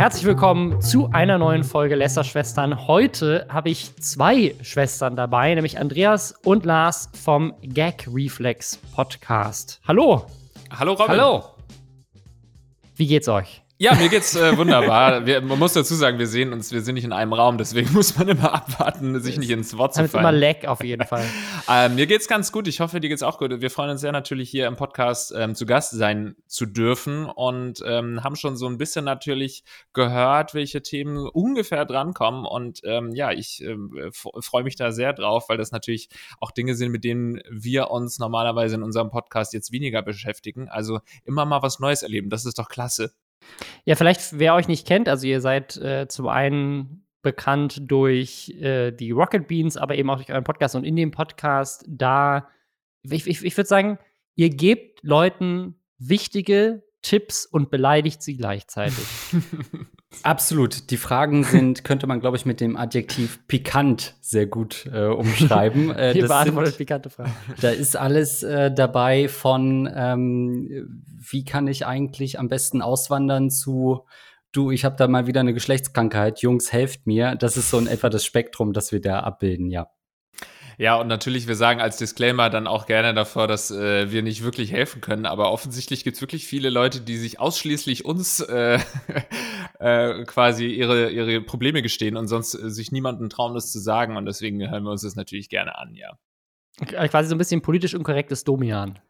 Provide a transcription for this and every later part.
Herzlich willkommen zu einer neuen Folge Lästerschwestern. Heute habe ich zwei Schwestern dabei, nämlich Andreas und Lars vom Gag Reflex Podcast. Hallo. Hallo Robin. Hallo. Wie geht's euch? Ja, mir geht's äh, wunderbar. Wir, man muss dazu sagen, wir sehen uns, wir sind nicht in einem Raum, deswegen muss man immer abwarten, sich nicht ins Wort zu fallen. immer Leck auf jeden Fall. ähm, mir geht's ganz gut. Ich hoffe, dir geht's auch gut. Wir freuen uns sehr natürlich hier im Podcast ähm, zu Gast sein zu dürfen und ähm, haben schon so ein bisschen natürlich gehört, welche Themen ungefähr drankommen. Und ähm, ja, ich äh, freue mich da sehr drauf, weil das natürlich auch Dinge sind, mit denen wir uns normalerweise in unserem Podcast jetzt weniger beschäftigen. Also immer mal was Neues erleben. Das ist doch klasse. Ja, vielleicht, wer euch nicht kennt, also ihr seid äh, zum einen bekannt durch äh, die Rocket Beans, aber eben auch durch euren Podcast. Und in dem Podcast, da, ich, ich, ich würde sagen, ihr gebt Leuten wichtige Tipps und beleidigt sie gleichzeitig. Absolut. Die Fragen sind, könnte man, glaube ich, mit dem Adjektiv pikant sehr gut äh, umschreiben. Äh, Hier beantwortet pikante Fragen. Da ist alles äh, dabei von, ähm, wie kann ich eigentlich am besten auswandern zu du, ich habe da mal wieder eine Geschlechtskrankheit, Jungs, helft mir. Das ist so in etwa das Spektrum, das wir da abbilden, ja. Ja, und natürlich, wir sagen als Disclaimer dann auch gerne davor, dass äh, wir nicht wirklich helfen können, aber offensichtlich gibt es wirklich viele Leute, die sich ausschließlich uns äh, äh, quasi ihre, ihre Probleme gestehen und sonst äh, sich niemanden trauen, das zu sagen. Und deswegen hören wir uns das natürlich gerne an, ja. Quasi so ein bisschen politisch unkorrektes Domian.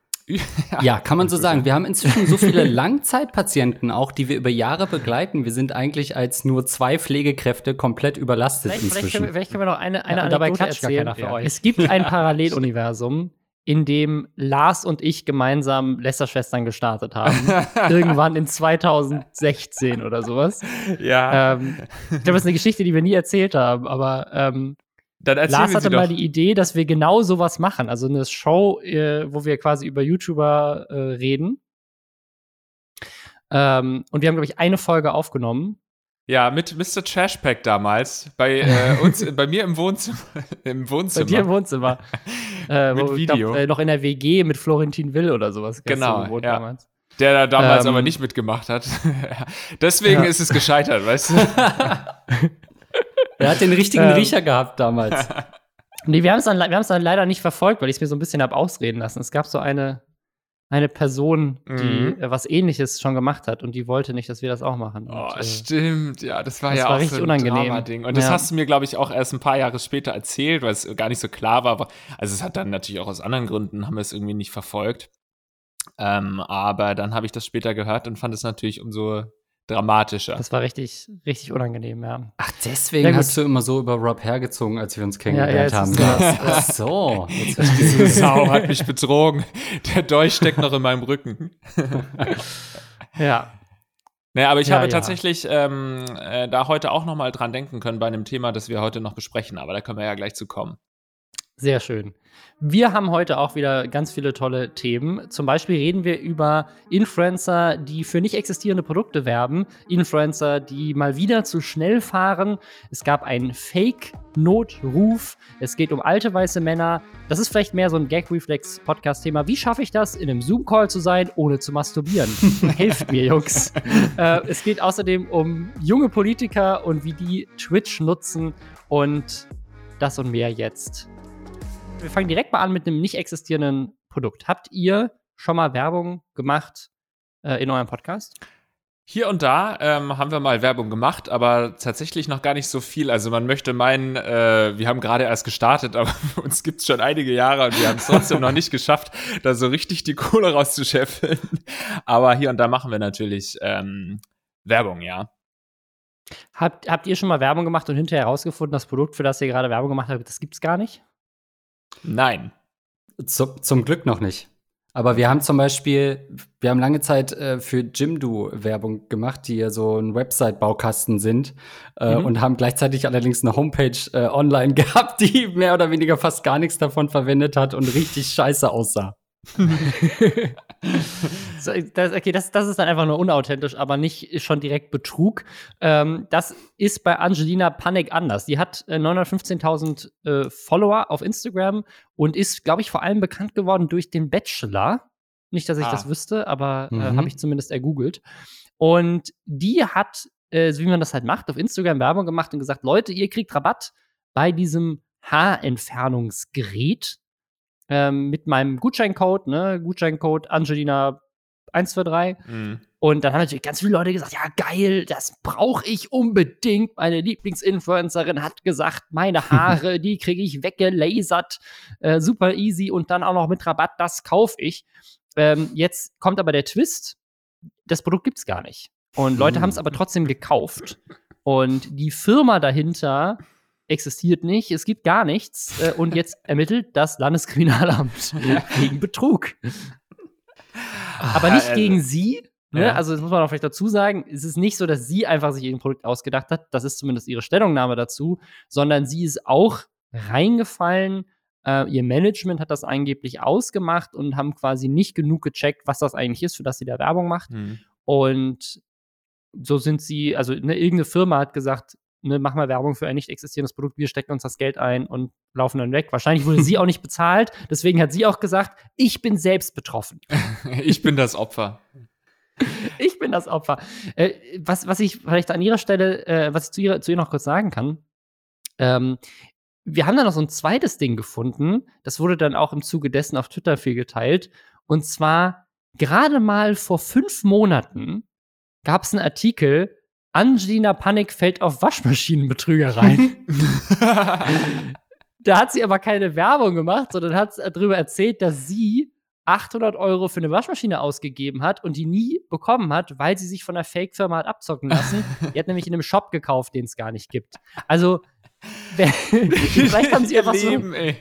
Ja, kann man so sagen. Wir haben inzwischen so viele Langzeitpatienten auch, die wir über Jahre begleiten. Wir sind eigentlich als nur zwei Pflegekräfte komplett überlastet vielleicht, inzwischen. Vielleicht können, wir, vielleicht können wir noch eine, eine ja, Anekdote erzählen. Ja. Es gibt ein Paralleluniversum, in dem Lars und ich gemeinsam Lästerschwestern gestartet haben. Irgendwann in 2016 oder sowas. Ja. Ähm, ich glaube, das ist eine Geschichte, die wir nie erzählt haben, aber ähm, dann Lars hatte mal die Idee, dass wir genau sowas machen. Also eine Show, äh, wo wir quasi über YouTuber äh, reden. Ähm, und wir haben, glaube ich, eine Folge aufgenommen. Ja, mit Mr. Trashpack damals. Bei äh, uns, bei mir im Wohnzimmer. Im Wohnzimmer. Bei dir im Wohnzimmer. äh, mit wo, Video. Glaub, äh, noch in der WG mit Florentin Will oder sowas. Genau. Ja. Damals. Der da damals ähm, aber nicht mitgemacht hat. Deswegen ja. ist es gescheitert, weißt du? Er hat den richtigen ähm, Riecher gehabt damals. nee, wir haben es dann, dann leider nicht verfolgt, weil ich es mir so ein bisschen habe ausreden lassen. Es gab so eine, eine Person, die mhm. äh, was ähnliches schon gemacht hat und die wollte nicht, dass wir das auch machen. Und, oh, äh, stimmt, ja, das war das ja war auch richtig so ein unangenehm. Ding. Und das ja. hast du mir, glaube ich, auch erst ein paar Jahre später erzählt, weil es gar nicht so klar war. Also es hat dann natürlich auch aus anderen Gründen, haben wir es irgendwie nicht verfolgt. Ähm, aber dann habe ich das später gehört und fand es natürlich umso dramatischer. Das war richtig, richtig unangenehm, ja. Ach, deswegen ja, hast du immer so über Rob hergezogen, als wir uns kennengelernt ja, ja, haben. Ach so. Diese Sau hat mich betrogen. Der Dolch steckt noch in meinem Rücken. ja. Naja, aber ich habe tatsächlich ähm, äh, da heute auch noch mal dran denken können bei einem Thema, das wir heute noch besprechen, aber da können wir ja gleich zu kommen. Sehr schön. Wir haben heute auch wieder ganz viele tolle Themen. Zum Beispiel reden wir über Influencer, die für nicht existierende Produkte werben. Influencer, die mal wieder zu schnell fahren. Es gab einen Fake-Notruf. Es geht um alte weiße Männer. Das ist vielleicht mehr so ein Gag-Reflex-Podcast-Thema. Wie schaffe ich das, in einem Zoom-Call zu sein, ohne zu masturbieren? Helft mir, Jungs. äh, es geht außerdem um junge Politiker und wie die Twitch nutzen. Und das und mehr jetzt wir fangen direkt mal an mit einem nicht existierenden Produkt. Habt ihr schon mal Werbung gemacht äh, in eurem Podcast? Hier und da ähm, haben wir mal Werbung gemacht, aber tatsächlich noch gar nicht so viel. Also man möchte meinen, äh, wir haben gerade erst gestartet, aber uns gibt es schon einige Jahre und wir haben es trotzdem noch nicht geschafft, da so richtig die Kohle rauszuscheffeln. Aber hier und da machen wir natürlich ähm, Werbung, ja. Habt, habt ihr schon mal Werbung gemacht und hinterher herausgefunden, das Produkt, für das ihr gerade Werbung gemacht habt, das gibt es gar nicht? Nein. Zu, zum Glück noch nicht. Aber wir haben zum Beispiel, wir haben lange Zeit äh, für Jimdo Werbung gemacht, die ja so ein Website-Baukasten sind äh, mhm. und haben gleichzeitig allerdings eine Homepage äh, online gehabt, die mehr oder weniger fast gar nichts davon verwendet hat und richtig scheiße aussah. so, das, okay, das, das ist dann einfach nur unauthentisch, aber nicht schon direkt Betrug. Ähm, das ist bei Angelina Panik anders. Die hat äh, 915.000 äh, Follower auf Instagram und ist, glaube ich, vor allem bekannt geworden durch den Bachelor. Nicht, dass ich ah. das wüsste, aber äh, mhm. habe ich zumindest ergoogelt. Und die hat äh, so wie man das halt macht, auf Instagram Werbung gemacht und gesagt, Leute, ihr kriegt Rabatt bei diesem Haarentfernungsgerät ähm, mit meinem Gutscheincode, ne, Gutscheincode Angelina 123. Mhm. Und dann haben natürlich ganz viele Leute gesagt, ja geil, das brauche ich unbedingt. Meine Lieblingsinfluencerin hat gesagt, meine Haare, die kriege ich weggelasert, äh, super easy und dann auch noch mit Rabatt, das kaufe ich. Ähm, jetzt kommt aber der Twist, das Produkt gibt es gar nicht. Und Leute hm. haben es aber trotzdem gekauft. Und die Firma dahinter existiert nicht, es gibt gar nichts. Äh, und jetzt ermittelt das Landeskriminalamt wegen Betrug. aber nicht gegen sie. Ne? Ja. Also, das muss man auch vielleicht dazu sagen. Es ist nicht so, dass sie einfach sich ihr Produkt ausgedacht hat. Das ist zumindest ihre Stellungnahme dazu. Sondern sie ist auch reingefallen. Äh, ihr Management hat das angeblich ausgemacht und haben quasi nicht genug gecheckt, was das eigentlich ist, für das sie da Werbung macht. Mhm. Und so sind sie, also ne, irgendeine Firma hat gesagt, ne, mach mal Werbung für ein nicht existierendes Produkt, wir stecken uns das Geld ein und laufen dann weg. Wahrscheinlich wurde sie auch nicht bezahlt, deswegen hat sie auch gesagt, ich bin selbst betroffen. ich bin das Opfer. ich bin das Opfer. Äh, was, was ich vielleicht an ihrer Stelle, äh, was ich zu ihr, zu ihr noch kurz sagen kann, ähm, wir haben dann noch so ein zweites Ding gefunden, das wurde dann auch im Zuge dessen auf Twitter viel geteilt, und zwar gerade mal vor fünf Monaten gab es einen Artikel, Angelina Panik fällt auf Waschmaschinenbetrügereien. da hat sie aber keine Werbung gemacht, sondern hat darüber erzählt, dass sie 800 Euro für eine Waschmaschine ausgegeben hat und die nie bekommen hat, weil sie sich von einer Fake-Firma hat abzocken lassen. die hat nämlich in einem Shop gekauft, den es gar nicht gibt. Also, vielleicht haben sie einfach Leben, so. Ey.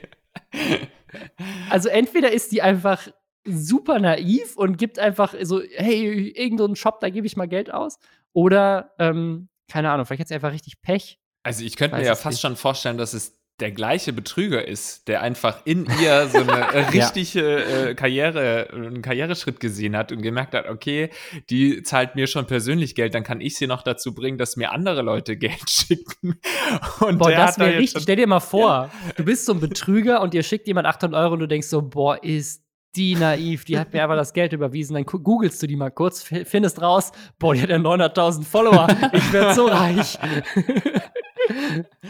Also, entweder ist die einfach super naiv und gibt einfach so, hey, irgendeinen Shop, da gebe ich mal Geld aus. Oder, ähm, keine Ahnung, vielleicht sie einfach richtig Pech. Also ich könnte mir ja fast nicht. schon vorstellen, dass es der gleiche Betrüger ist, der einfach in ihr so eine äh, richtige äh, Karriere, einen Karriereschritt gesehen hat und gemerkt hat, okay, die zahlt mir schon persönlich Geld, dann kann ich sie noch dazu bringen, dass mir andere Leute Geld schicken. Und boah, das wäre richtig. Stell dir mal vor, ja. du bist so ein Betrüger und dir schickt jemand 800 Euro und du denkst so, boah, ist die naiv, die hat mir einfach das Geld überwiesen. Dann googelst du die mal kurz, findest raus, boah, die hat ja 900.000 Follower. Ich werde so reich.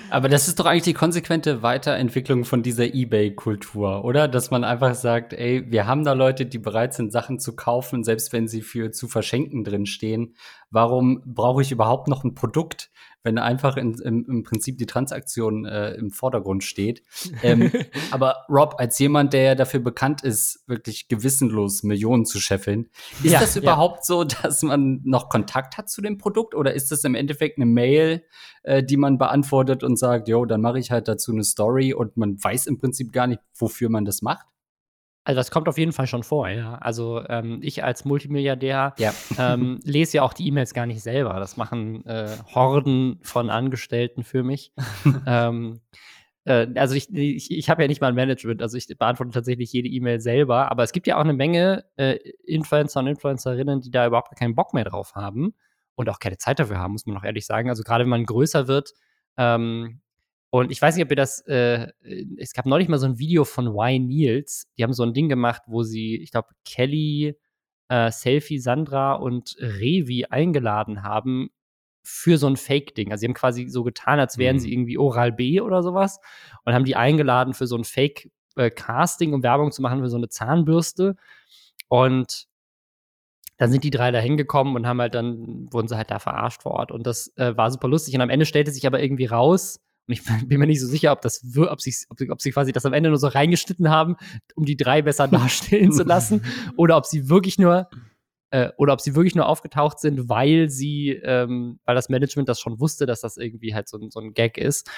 Aber das ist doch eigentlich die konsequente Weiterentwicklung von dieser eBay-Kultur, oder? Dass man einfach sagt, ey, wir haben da Leute, die bereit sind, Sachen zu kaufen, selbst wenn sie für zu verschenken drinstehen. Warum brauche ich überhaupt noch ein Produkt, wenn einfach in, im, im Prinzip die Transaktion äh, im Vordergrund steht. ähm, aber Rob, als jemand, der ja dafür bekannt ist, wirklich gewissenlos Millionen zu scheffeln, ist ja, das überhaupt ja. so, dass man noch Kontakt hat zu dem Produkt oder ist das im Endeffekt eine Mail, äh, die man beantwortet und sagt, jo, dann mache ich halt dazu eine Story und man weiß im Prinzip gar nicht, wofür man das macht? Also das kommt auf jeden Fall schon vor, ja. Also ähm, ich als Multimilliardär ja. ähm, lese ja auch die E-Mails gar nicht selber. Das machen äh, Horden von Angestellten für mich. ähm, äh, also ich, ich, ich habe ja nicht mal ein Management, also ich beantworte tatsächlich jede E-Mail selber, aber es gibt ja auch eine Menge äh, Influencer und Influencerinnen, die da überhaupt keinen Bock mehr drauf haben und auch keine Zeit dafür haben, muss man auch ehrlich sagen. Also gerade wenn man größer wird, ähm, und ich weiß nicht, ob ihr das, äh, es gab neulich mal so ein Video von Y Niels, die haben so ein Ding gemacht, wo sie, ich glaube, Kelly, äh, Selfie, Sandra und Revi eingeladen haben für so ein Fake-Ding. Also sie haben quasi so getan, als wären mhm. sie irgendwie Oral B oder sowas und haben die eingeladen für so ein Fake-Casting, äh, um Werbung zu machen für so eine Zahnbürste. Und dann sind die drei da hingekommen und haben halt dann, wurden sie halt da verarscht vor Ort. Und das äh, war super lustig. Und am Ende stellte sich aber irgendwie raus, und ich bin mir nicht so sicher, ob das, ob sie, ob, ob sie quasi das am Ende nur so reingeschnitten haben, um die drei besser darstellen zu lassen, oder ob sie wirklich nur äh, oder ob sie wirklich nur aufgetaucht sind, weil sie, ähm, weil das Management das schon wusste, dass das irgendwie halt so, so ein Gag ist.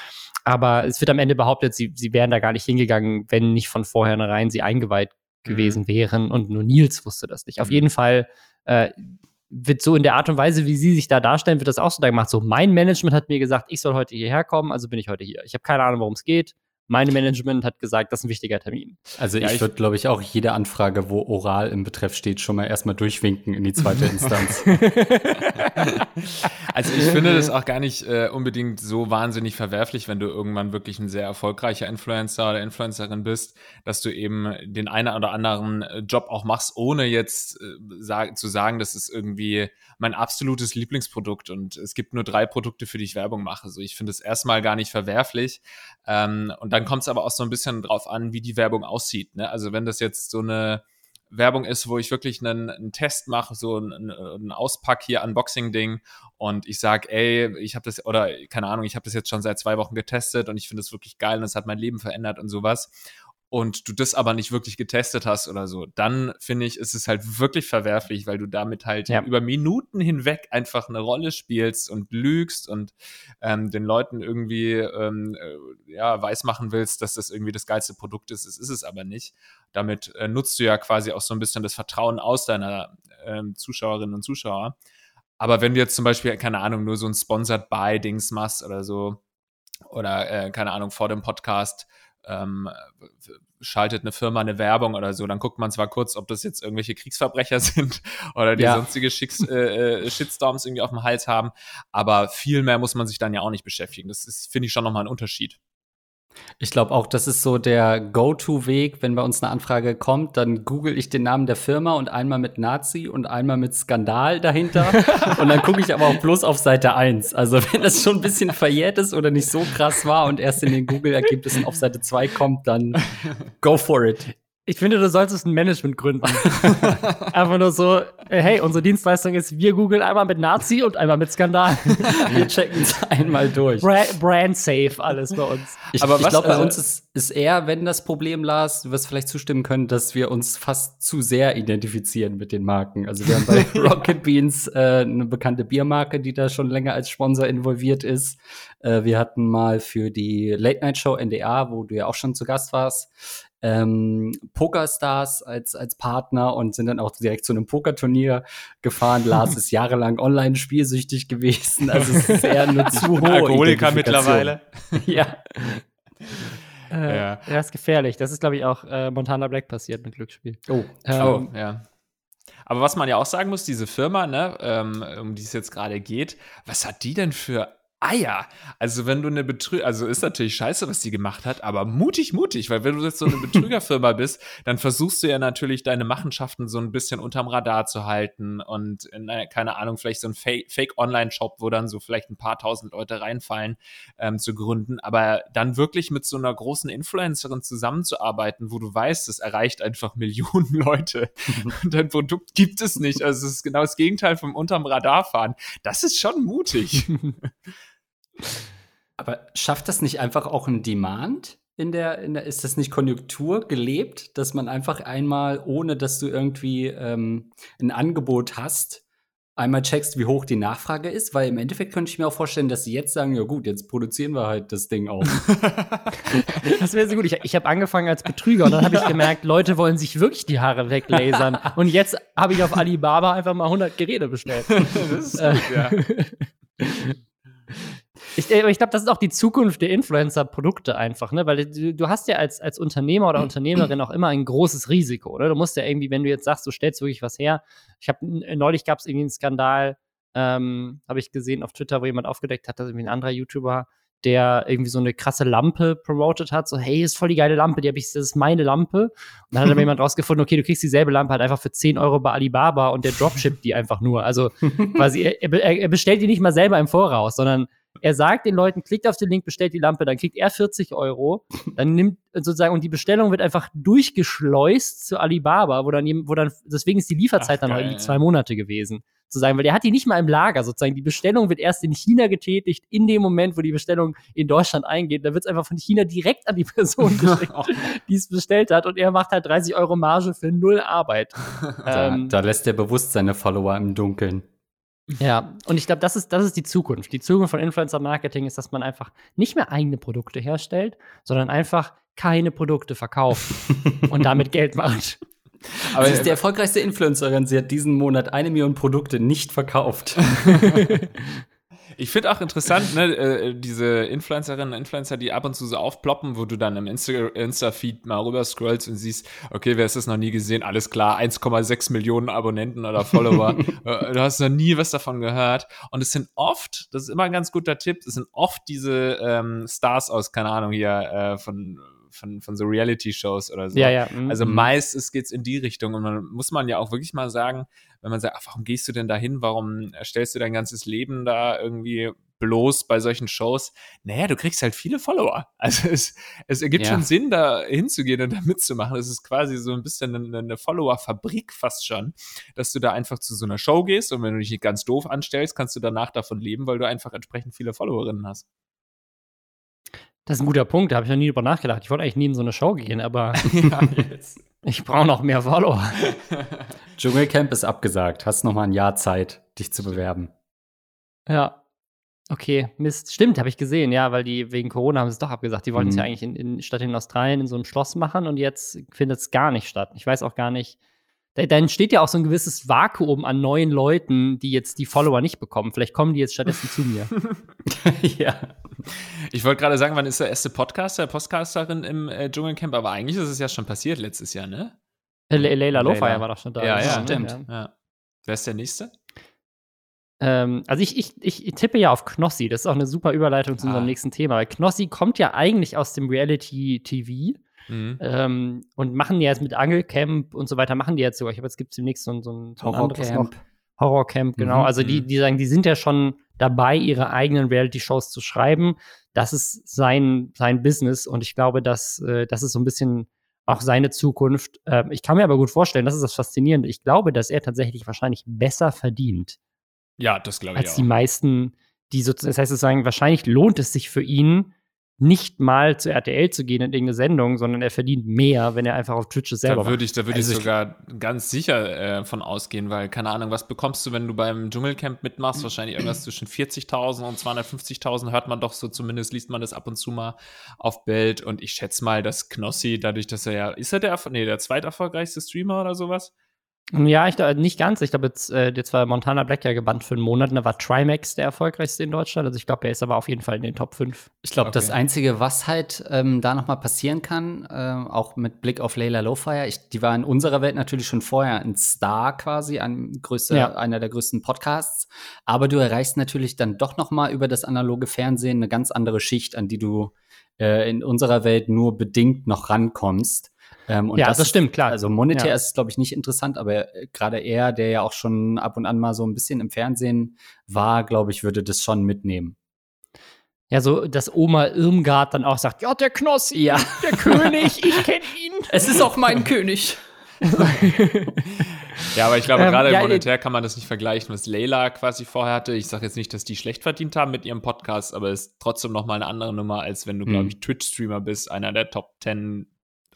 Aber es wird am Ende behauptet, sie, sie wären da gar nicht hingegangen, wenn nicht von vornherein sie eingeweiht gewesen mhm. wären und nur Nils wusste das nicht. Auf mhm. jeden Fall äh, wird so in der Art und Weise, wie sie sich da darstellen, wird das auch so da gemacht. So, mein Management hat mir gesagt, ich soll heute hierher kommen, also bin ich heute hier. Ich habe keine Ahnung, worum es geht. Mein Management hat gesagt, das ist ein wichtiger Termin. Also ich, ich würde, glaube ich, auch jede Anfrage, wo oral im Betreff steht, schon mal erstmal durchwinken in die zweite Instanz. also ich finde das auch gar nicht äh, unbedingt so wahnsinnig verwerflich, wenn du irgendwann wirklich ein sehr erfolgreicher Influencer oder Influencerin bist, dass du eben den einen oder anderen äh, Job auch machst, ohne jetzt äh, sag, zu sagen, das ist irgendwie mein absolutes Lieblingsprodukt und es gibt nur drei Produkte, für die ich Werbung mache. So, ich finde es erstmal gar nicht verwerflich. Ähm, und dann kommt es aber auch so ein bisschen drauf an, wie die Werbung aussieht. Ne? Also wenn das jetzt so eine Werbung ist, wo ich wirklich einen, einen Test mache, so ein, ein Auspack hier, Unboxing-Ding und ich sage, ey, ich habe das, oder keine Ahnung, ich habe das jetzt schon seit zwei Wochen getestet und ich finde es wirklich geil und es hat mein Leben verändert und sowas und du das aber nicht wirklich getestet hast oder so, dann finde ich, ist es halt wirklich verwerflich, weil du damit halt ja. über Minuten hinweg einfach eine Rolle spielst und lügst und ähm, den Leuten irgendwie ähm, äh, ja, weismachen willst, dass das irgendwie das geilste Produkt ist. Es ist es aber nicht. Damit äh, nutzt du ja quasi auch so ein bisschen das Vertrauen aus deiner ähm, Zuschauerinnen und Zuschauer. Aber wenn du jetzt zum Beispiel, keine Ahnung, nur so ein Sponsored Buy-Dings machst oder so, oder äh, keine Ahnung, vor dem Podcast ähm, schaltet eine Firma eine Werbung oder so, dann guckt man zwar kurz, ob das jetzt irgendwelche Kriegsverbrecher sind oder die ja. sonstige Schicks, äh, äh, Shitstorms irgendwie auf dem Hals haben, aber viel mehr muss man sich dann ja auch nicht beschäftigen. Das ist, finde ich, schon nochmal ein Unterschied. Ich glaube auch, das ist so der Go-To-Weg, wenn bei uns eine Anfrage kommt, dann google ich den Namen der Firma und einmal mit Nazi und einmal mit Skandal dahinter. und dann gucke ich aber auch bloß auf Seite 1. Also wenn das schon ein bisschen verjährt ist oder nicht so krass war und erst in den Google-Ergebnissen auf Seite 2 kommt, dann go for it. Ich finde, du solltest ein Management gründen. Einfach nur so, hey, unsere Dienstleistung ist, wir googeln einmal mit Nazi und einmal mit Skandal. wir checken es einmal durch. Bra brand safe alles bei uns. Ich, Aber ich glaube, bei also uns ist, ist eher, wenn das Problem, Lars, du wirst vielleicht zustimmen können, dass wir uns fast zu sehr identifizieren mit den Marken. Also wir haben bei Rocket Beans äh, eine bekannte Biermarke, die da schon länger als Sponsor involviert ist. Äh, wir hatten mal für die Late Night Show NDA, wo du ja auch schon zu Gast warst, ähm, Pokerstars als, als Partner und sind dann auch direkt zu einem Pokerturnier gefahren. Lars ist jahrelang online spielsüchtig gewesen. Also es ist eher nur zu hoch. Alkoholiker mittlerweile. ja. Äh, ja. Das ist gefährlich. Das ist, glaube ich, auch äh, Montana Black passiert mit Glücksspiel. Oh. Ähm, oh, ja. Aber was man ja auch sagen muss, diese Firma, ne, ähm, um die es jetzt gerade geht, was hat die denn für Eier. Also wenn du eine Betrüger, also ist natürlich scheiße, was die gemacht hat, aber mutig, mutig, weil wenn du jetzt so eine Betrügerfirma bist, dann versuchst du ja natürlich deine Machenschaften so ein bisschen unterm Radar zu halten und in, keine Ahnung, vielleicht so ein Fake-Online-Shop, wo dann so vielleicht ein paar tausend Leute reinfallen, ähm, zu gründen, aber dann wirklich mit so einer großen Influencerin zusammenzuarbeiten, wo du weißt, es erreicht einfach Millionen Leute und dein Produkt gibt es nicht. Also es ist genau das Gegenteil vom unterm Radar fahren. Das ist schon mutig. Aber schafft das nicht einfach auch ein Demand? In der, in der, ist das nicht Konjunktur gelebt, dass man einfach einmal, ohne dass du irgendwie ähm, ein Angebot hast, einmal checkst, wie hoch die Nachfrage ist? Weil im Endeffekt könnte ich mir auch vorstellen, dass sie jetzt sagen, ja gut, jetzt produzieren wir halt das Ding auch. das wäre so gut. Ich, ich habe angefangen als Betrüger und dann habe ich gemerkt, Leute wollen sich wirklich die Haare weglasern. Und jetzt habe ich auf Alibaba einfach mal 100 Geräte bestellt. das ist gut, ja. Ich, äh, ich glaube, das ist auch die Zukunft der Influencer-Produkte einfach, ne? Weil du, du, hast ja als, als Unternehmer oder Unternehmerin auch immer ein großes Risiko, oder? Du musst ja irgendwie, wenn du jetzt sagst, du stellst wirklich was her. Ich habe neulich gab es irgendwie einen Skandal, ähm, habe ich gesehen auf Twitter, wo jemand aufgedeckt hat, dass irgendwie ein anderer YouTuber der irgendwie so eine krasse Lampe promotet hat, so hey, ist voll die geile Lampe, die habe ich, das ist meine Lampe. Und dann hat aber jemand rausgefunden, okay, du kriegst dieselbe Lampe halt einfach für 10 Euro bei Alibaba und der dropshippt die einfach nur. Also quasi, er, er, bestellt die nicht mal selber im Voraus, sondern er sagt den Leuten, klickt auf den Link, bestellt die Lampe, dann kriegt er 40 Euro, dann nimmt sozusagen, und die Bestellung wird einfach durchgeschleust zu Alibaba, wo dann, wo dann deswegen ist die Lieferzeit Ach, dann irgendwie zwei Monate gewesen, sozusagen, weil der hat die nicht mal im Lager, sozusagen. Die Bestellung wird erst in China getätigt, in dem Moment, wo die Bestellung in Deutschland eingeht, da wird es einfach von China direkt an die Person geschickt, die es bestellt hat, und er macht halt 30 Euro Marge für null Arbeit. Da, ähm, da lässt er bewusst seine Follower im Dunkeln. Ja, und ich glaube, das ist, das ist die Zukunft. Die Zukunft von Influencer-Marketing ist, dass man einfach nicht mehr eigene Produkte herstellt, sondern einfach keine Produkte verkauft und damit Geld macht. Aber sie ist die erfolgreichste Influencerin. Sie hat diesen Monat eine Million Produkte nicht verkauft. Ich finde auch interessant, ne, äh, diese Influencerinnen und Influencer, die ab und zu so aufploppen, wo du dann im Insta-Feed mal rüber scrollst und siehst, okay, wer ist das noch nie gesehen? Alles klar, 1,6 Millionen Abonnenten oder Follower. Äh, du hast noch nie was davon gehört. Und es sind oft, das ist immer ein ganz guter Tipp, es sind oft diese ähm, Stars aus, keine Ahnung, hier äh, von von, von so Reality-Shows oder so. Ja, ja. Mhm. Also meistens geht's in die Richtung und man muss man ja auch wirklich mal sagen, wenn man sagt, ach, warum gehst du denn da hin? Warum stellst du dein ganzes Leben da irgendwie bloß bei solchen Shows? Naja, du kriegst halt viele Follower. Also es, es ergibt ja. schon Sinn, da hinzugehen und da mitzumachen. Es ist quasi so ein bisschen eine, eine Follower-Fabrik fast schon, dass du da einfach zu so einer Show gehst und wenn du dich nicht ganz doof anstellst, kannst du danach davon leben, weil du einfach entsprechend viele Followerinnen hast. Das ist ein guter Punkt, da habe ich noch nie drüber nachgedacht. Ich wollte eigentlich nie in so eine Show gehen, aber ja, ich brauche noch mehr Follower. Dschungelcamp ist abgesagt. Hast noch mal ein Jahr Zeit, dich zu bewerben. Ja. Okay, Mist. Stimmt, habe ich gesehen, ja, weil die wegen Corona haben es doch abgesagt. Die wollten es mhm. ja eigentlich in, in, statt in Australien in so einem Schloss machen und jetzt findet es gar nicht statt. Ich weiß auch gar nicht, da, da entsteht ja auch so ein gewisses Vakuum an neuen Leuten, die jetzt die Follower nicht bekommen. Vielleicht kommen die jetzt stattdessen zu mir. ja. Ich wollte gerade sagen, wann ist der erste Podcaster, Podcasterin im äh, Dschungelcamp? Aber eigentlich ist es ja schon passiert letztes Jahr, ne? Le Leila Lofire war doch schon da. Ja, ja, stimmt. Ja. Ja. Wer ist der nächste? Ähm, also ich, ich, ich tippe ja auf Knossi. Das ist auch eine super Überleitung zu ah. unserem nächsten Thema. Weil Knossi kommt ja eigentlich aus dem Reality-TV. Mhm. Ähm, und machen die jetzt mit Angelcamp und so weiter, machen die jetzt sogar. Ich habe jetzt gibt es demnächst so, so ein, so ein Horrorcamp. Horrorcamp, genau. Mhm. Also die, mhm. die sagen, die sind ja schon dabei, ihre eigenen Reality-Shows zu schreiben. Das ist sein, sein Business und ich glaube, dass äh, das ist so ein bisschen auch seine Zukunft. Äh, ich kann mir aber gut vorstellen, das ist das Faszinierende. Ich glaube, dass er tatsächlich wahrscheinlich besser verdient. Ja, das glaube ich als auch. die meisten, die so, das heißt, sozusagen, wahrscheinlich lohnt es sich für ihn, nicht mal zu RTL zu gehen in irgendeine Sendung, sondern er verdient mehr, wenn er einfach auf Twitch es selber da würde ich, Da würde also ich sogar ganz sicher äh, von ausgehen, weil, keine Ahnung, was bekommst du, wenn du beim Dschungelcamp mitmachst? Wahrscheinlich irgendwas zwischen 40.000 und 250.000 hört man doch so, zumindest liest man das ab und zu mal auf Bild. Und ich schätze mal, dass Knossi, dadurch, dass er ja, ist er der, nee, der zweiterfolgreichste Streamer oder sowas? Ja, ich glaube nicht ganz. Ich glaube, jetzt, äh, jetzt war Montana Black ja gebannt für einen Monat. Und da war Trimax der erfolgreichste in Deutschland. Also ich glaube, er ist aber auf jeden Fall in den Top 5. Ich glaube, okay. das Einzige, was halt ähm, da noch mal passieren kann, äh, auch mit Blick auf Layla Lowfire, ich, die war in unserer Welt natürlich schon vorher ein Star quasi, ein größer, ja. einer der größten Podcasts. Aber du erreichst natürlich dann doch noch mal über das analoge Fernsehen eine ganz andere Schicht, an die du äh, in unserer Welt nur bedingt noch rankommst. Ähm, ja, das, das, stimmt, klar. Also monetär ja. ist es, glaube ich, nicht interessant, aber äh, gerade er, der ja auch schon ab und an mal so ein bisschen im Fernsehen war, glaube ich, würde das schon mitnehmen. Ja, so, dass Oma Irmgard dann auch sagt, ja, der Knossi, ja. der König, ich kenne ihn. Es ist auch mein König. ja, aber ich glaube, ähm, gerade ja, monetär kann man das nicht vergleichen, was Leila quasi vorher hatte. Ich sage jetzt nicht, dass die schlecht verdient haben mit ihrem Podcast, aber es ist trotzdem noch mal eine andere Nummer, als wenn du, glaube mhm. ich, Twitch-Streamer bist, einer der Top 10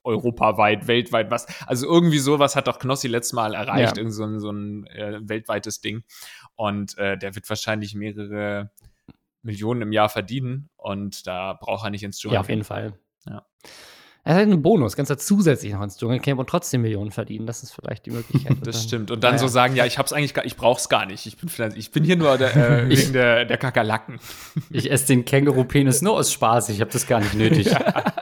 europaweit, weltweit, was. Also irgendwie sowas hat doch Knossi letztes Mal erreicht, ja. irgend so ein, so ein äh, weltweites Ding. Und äh, der wird wahrscheinlich mehrere Millionen im Jahr verdienen und da braucht er nicht ins Dschungelcamp. Ja, auf jeden Fall. Ja. Er hat einen Bonus, ganz zusätzlich noch ins Dschungelcamp und trotzdem Millionen verdienen. Das ist vielleicht die Möglichkeit. das stimmt. Und dann ja, so sagen, ja, ich hab's eigentlich gar, ich brauch's gar nicht. Ich bin, ich bin hier nur der, äh, wegen der, der Kakerlaken. Ich esse den Känguru-Penis nur aus Spaß. Ich habe das gar nicht nötig. ja.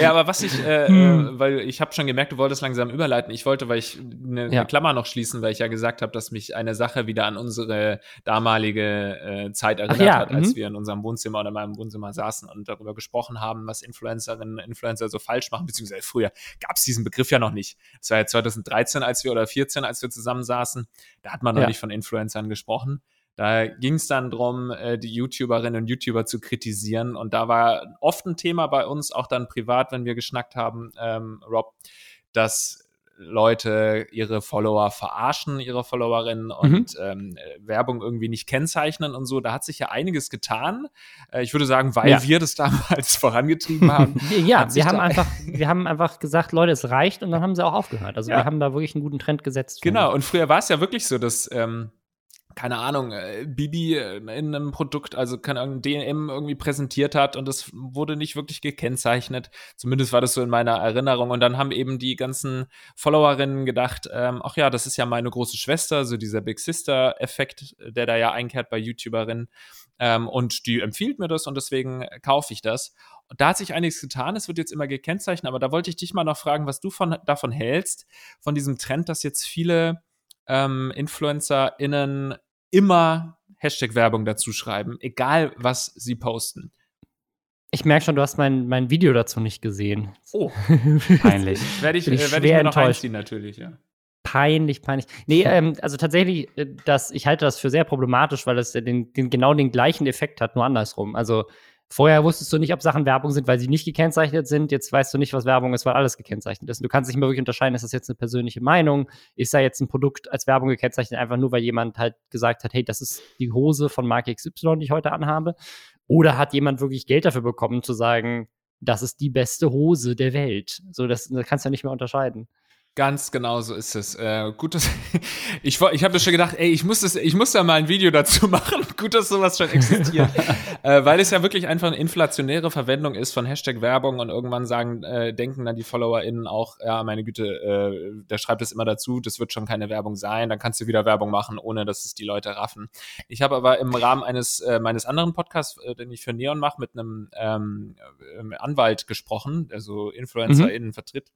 Ja, aber was ich, äh, hm. äh, weil ich habe schon gemerkt, du wolltest langsam überleiten. Ich wollte, weil ich eine, ja. Klammer noch schließen, weil ich ja gesagt habe, dass mich eine Sache wieder an unsere damalige äh, Zeit erinnert ja. hat, als mhm. wir in unserem Wohnzimmer oder meinem Wohnzimmer saßen und darüber gesprochen haben, was Influencerinnen und Influencer so falsch machen, beziehungsweise früher gab es diesen Begriff ja noch nicht. Es war ja 2013, als wir oder 14, als wir zusammensaßen, da hat man noch ja. nicht von Influencern gesprochen. Da ging es dann drum, äh, die YouTuberinnen und YouTuber zu kritisieren. Und da war oft ein Thema bei uns, auch dann privat, wenn wir geschnackt haben, ähm, Rob, dass Leute ihre Follower verarschen, ihre Followerinnen und mhm. ähm, Werbung irgendwie nicht kennzeichnen und so. Da hat sich ja einiges getan. Äh, ich würde sagen, weil ja. wir das damals vorangetrieben haben. ja, wir haben einfach, wir haben einfach gesagt, Leute, es reicht und dann haben sie auch aufgehört. Also ja. wir haben da wirklich einen guten Trend gesetzt. Genau, und früher war es ja wirklich so, dass ähm, keine Ahnung, äh, Bibi in einem Produkt, also keine Ahnung, DM irgendwie präsentiert hat und das wurde nicht wirklich gekennzeichnet. Zumindest war das so in meiner Erinnerung. Und dann haben eben die ganzen Followerinnen gedacht, ähm, ach ja, das ist ja meine große Schwester, so dieser Big Sister-Effekt, der da ja einkehrt bei YouTuberinnen. Ähm, und die empfiehlt mir das und deswegen kaufe ich das. Und da hat sich einiges getan. Es wird jetzt immer gekennzeichnet, aber da wollte ich dich mal noch fragen, was du von, davon hältst, von diesem Trend, dass jetzt viele ähm, InfluencerInnen immer Hashtag-Werbung dazu schreiben, egal was sie posten. Ich merke schon, du hast mein, mein Video dazu nicht gesehen. Oh, peinlich. werde ich, ich, äh, werd ich mir noch einziehen, natürlich, ja. Peinlich, peinlich. Nee, ähm, also tatsächlich, äh, das, ich halte das für sehr problematisch, weil es den, den, genau den gleichen Effekt hat, nur andersrum. Also Vorher wusstest du nicht, ob Sachen Werbung sind, weil sie nicht gekennzeichnet sind. Jetzt weißt du nicht, was Werbung ist, weil alles gekennzeichnet ist. Und du kannst nicht mehr wirklich unterscheiden, ist das jetzt eine persönliche Meinung? Ist da jetzt ein Produkt als Werbung gekennzeichnet, einfach nur, weil jemand halt gesagt hat, hey, das ist die Hose von Marke XY, die ich heute anhabe? Oder hat jemand wirklich Geld dafür bekommen, zu sagen, das ist die beste Hose der Welt? So, das, das kannst du ja nicht mehr unterscheiden. Ganz genau so ist es. Äh, gut, dass ich, ich habe schon gedacht, ey, ich muss, das, ich muss da mal ein Video dazu machen. gut, dass sowas schon existiert. äh, weil es ja wirklich einfach eine inflationäre Verwendung ist von Hashtag Werbung und irgendwann sagen, äh, denken dann die FollowerInnen auch, ja, meine Güte, äh, der schreibt es immer dazu, das wird schon keine Werbung sein, dann kannst du wieder Werbung machen, ohne dass es die Leute raffen. Ich habe aber im Rahmen eines äh, meines anderen Podcasts, äh, den ich für Neon mache, mit einem ähm, äh, Anwalt gesprochen, der so InfluencerInnen mhm. vertritt.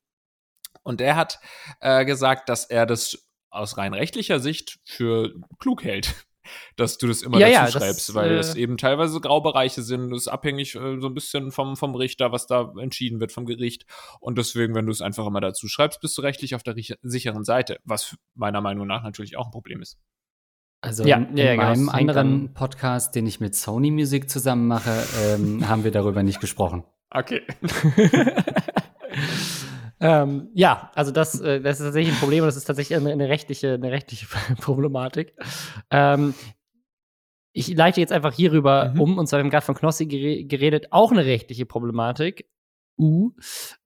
Und er hat äh, gesagt, dass er das aus rein rechtlicher Sicht für klug hält, dass du das immer ja, dazu ja, schreibst, das, weil äh, es eben teilweise Graubereiche sind. Das ist abhängig äh, so ein bisschen vom, vom Richter, was da entschieden wird vom Gericht. Und deswegen, wenn du es einfach immer dazu schreibst, bist du rechtlich auf der sicheren Seite, was meiner Meinung nach natürlich auch ein Problem ist. Also ja, in, in ja, meinem genau. anderen Podcast, den ich mit Sony Music zusammen mache, ähm, haben wir darüber nicht gesprochen. Okay. Ähm, ja, also das, äh, das ist tatsächlich ein Problem und das ist tatsächlich eine, eine rechtliche, eine rechtliche Problematik. Ähm, ich leite jetzt einfach hierüber mhm. um, und zwar haben wir gerade von Knossi geredet, auch eine rechtliche Problematik. Uh,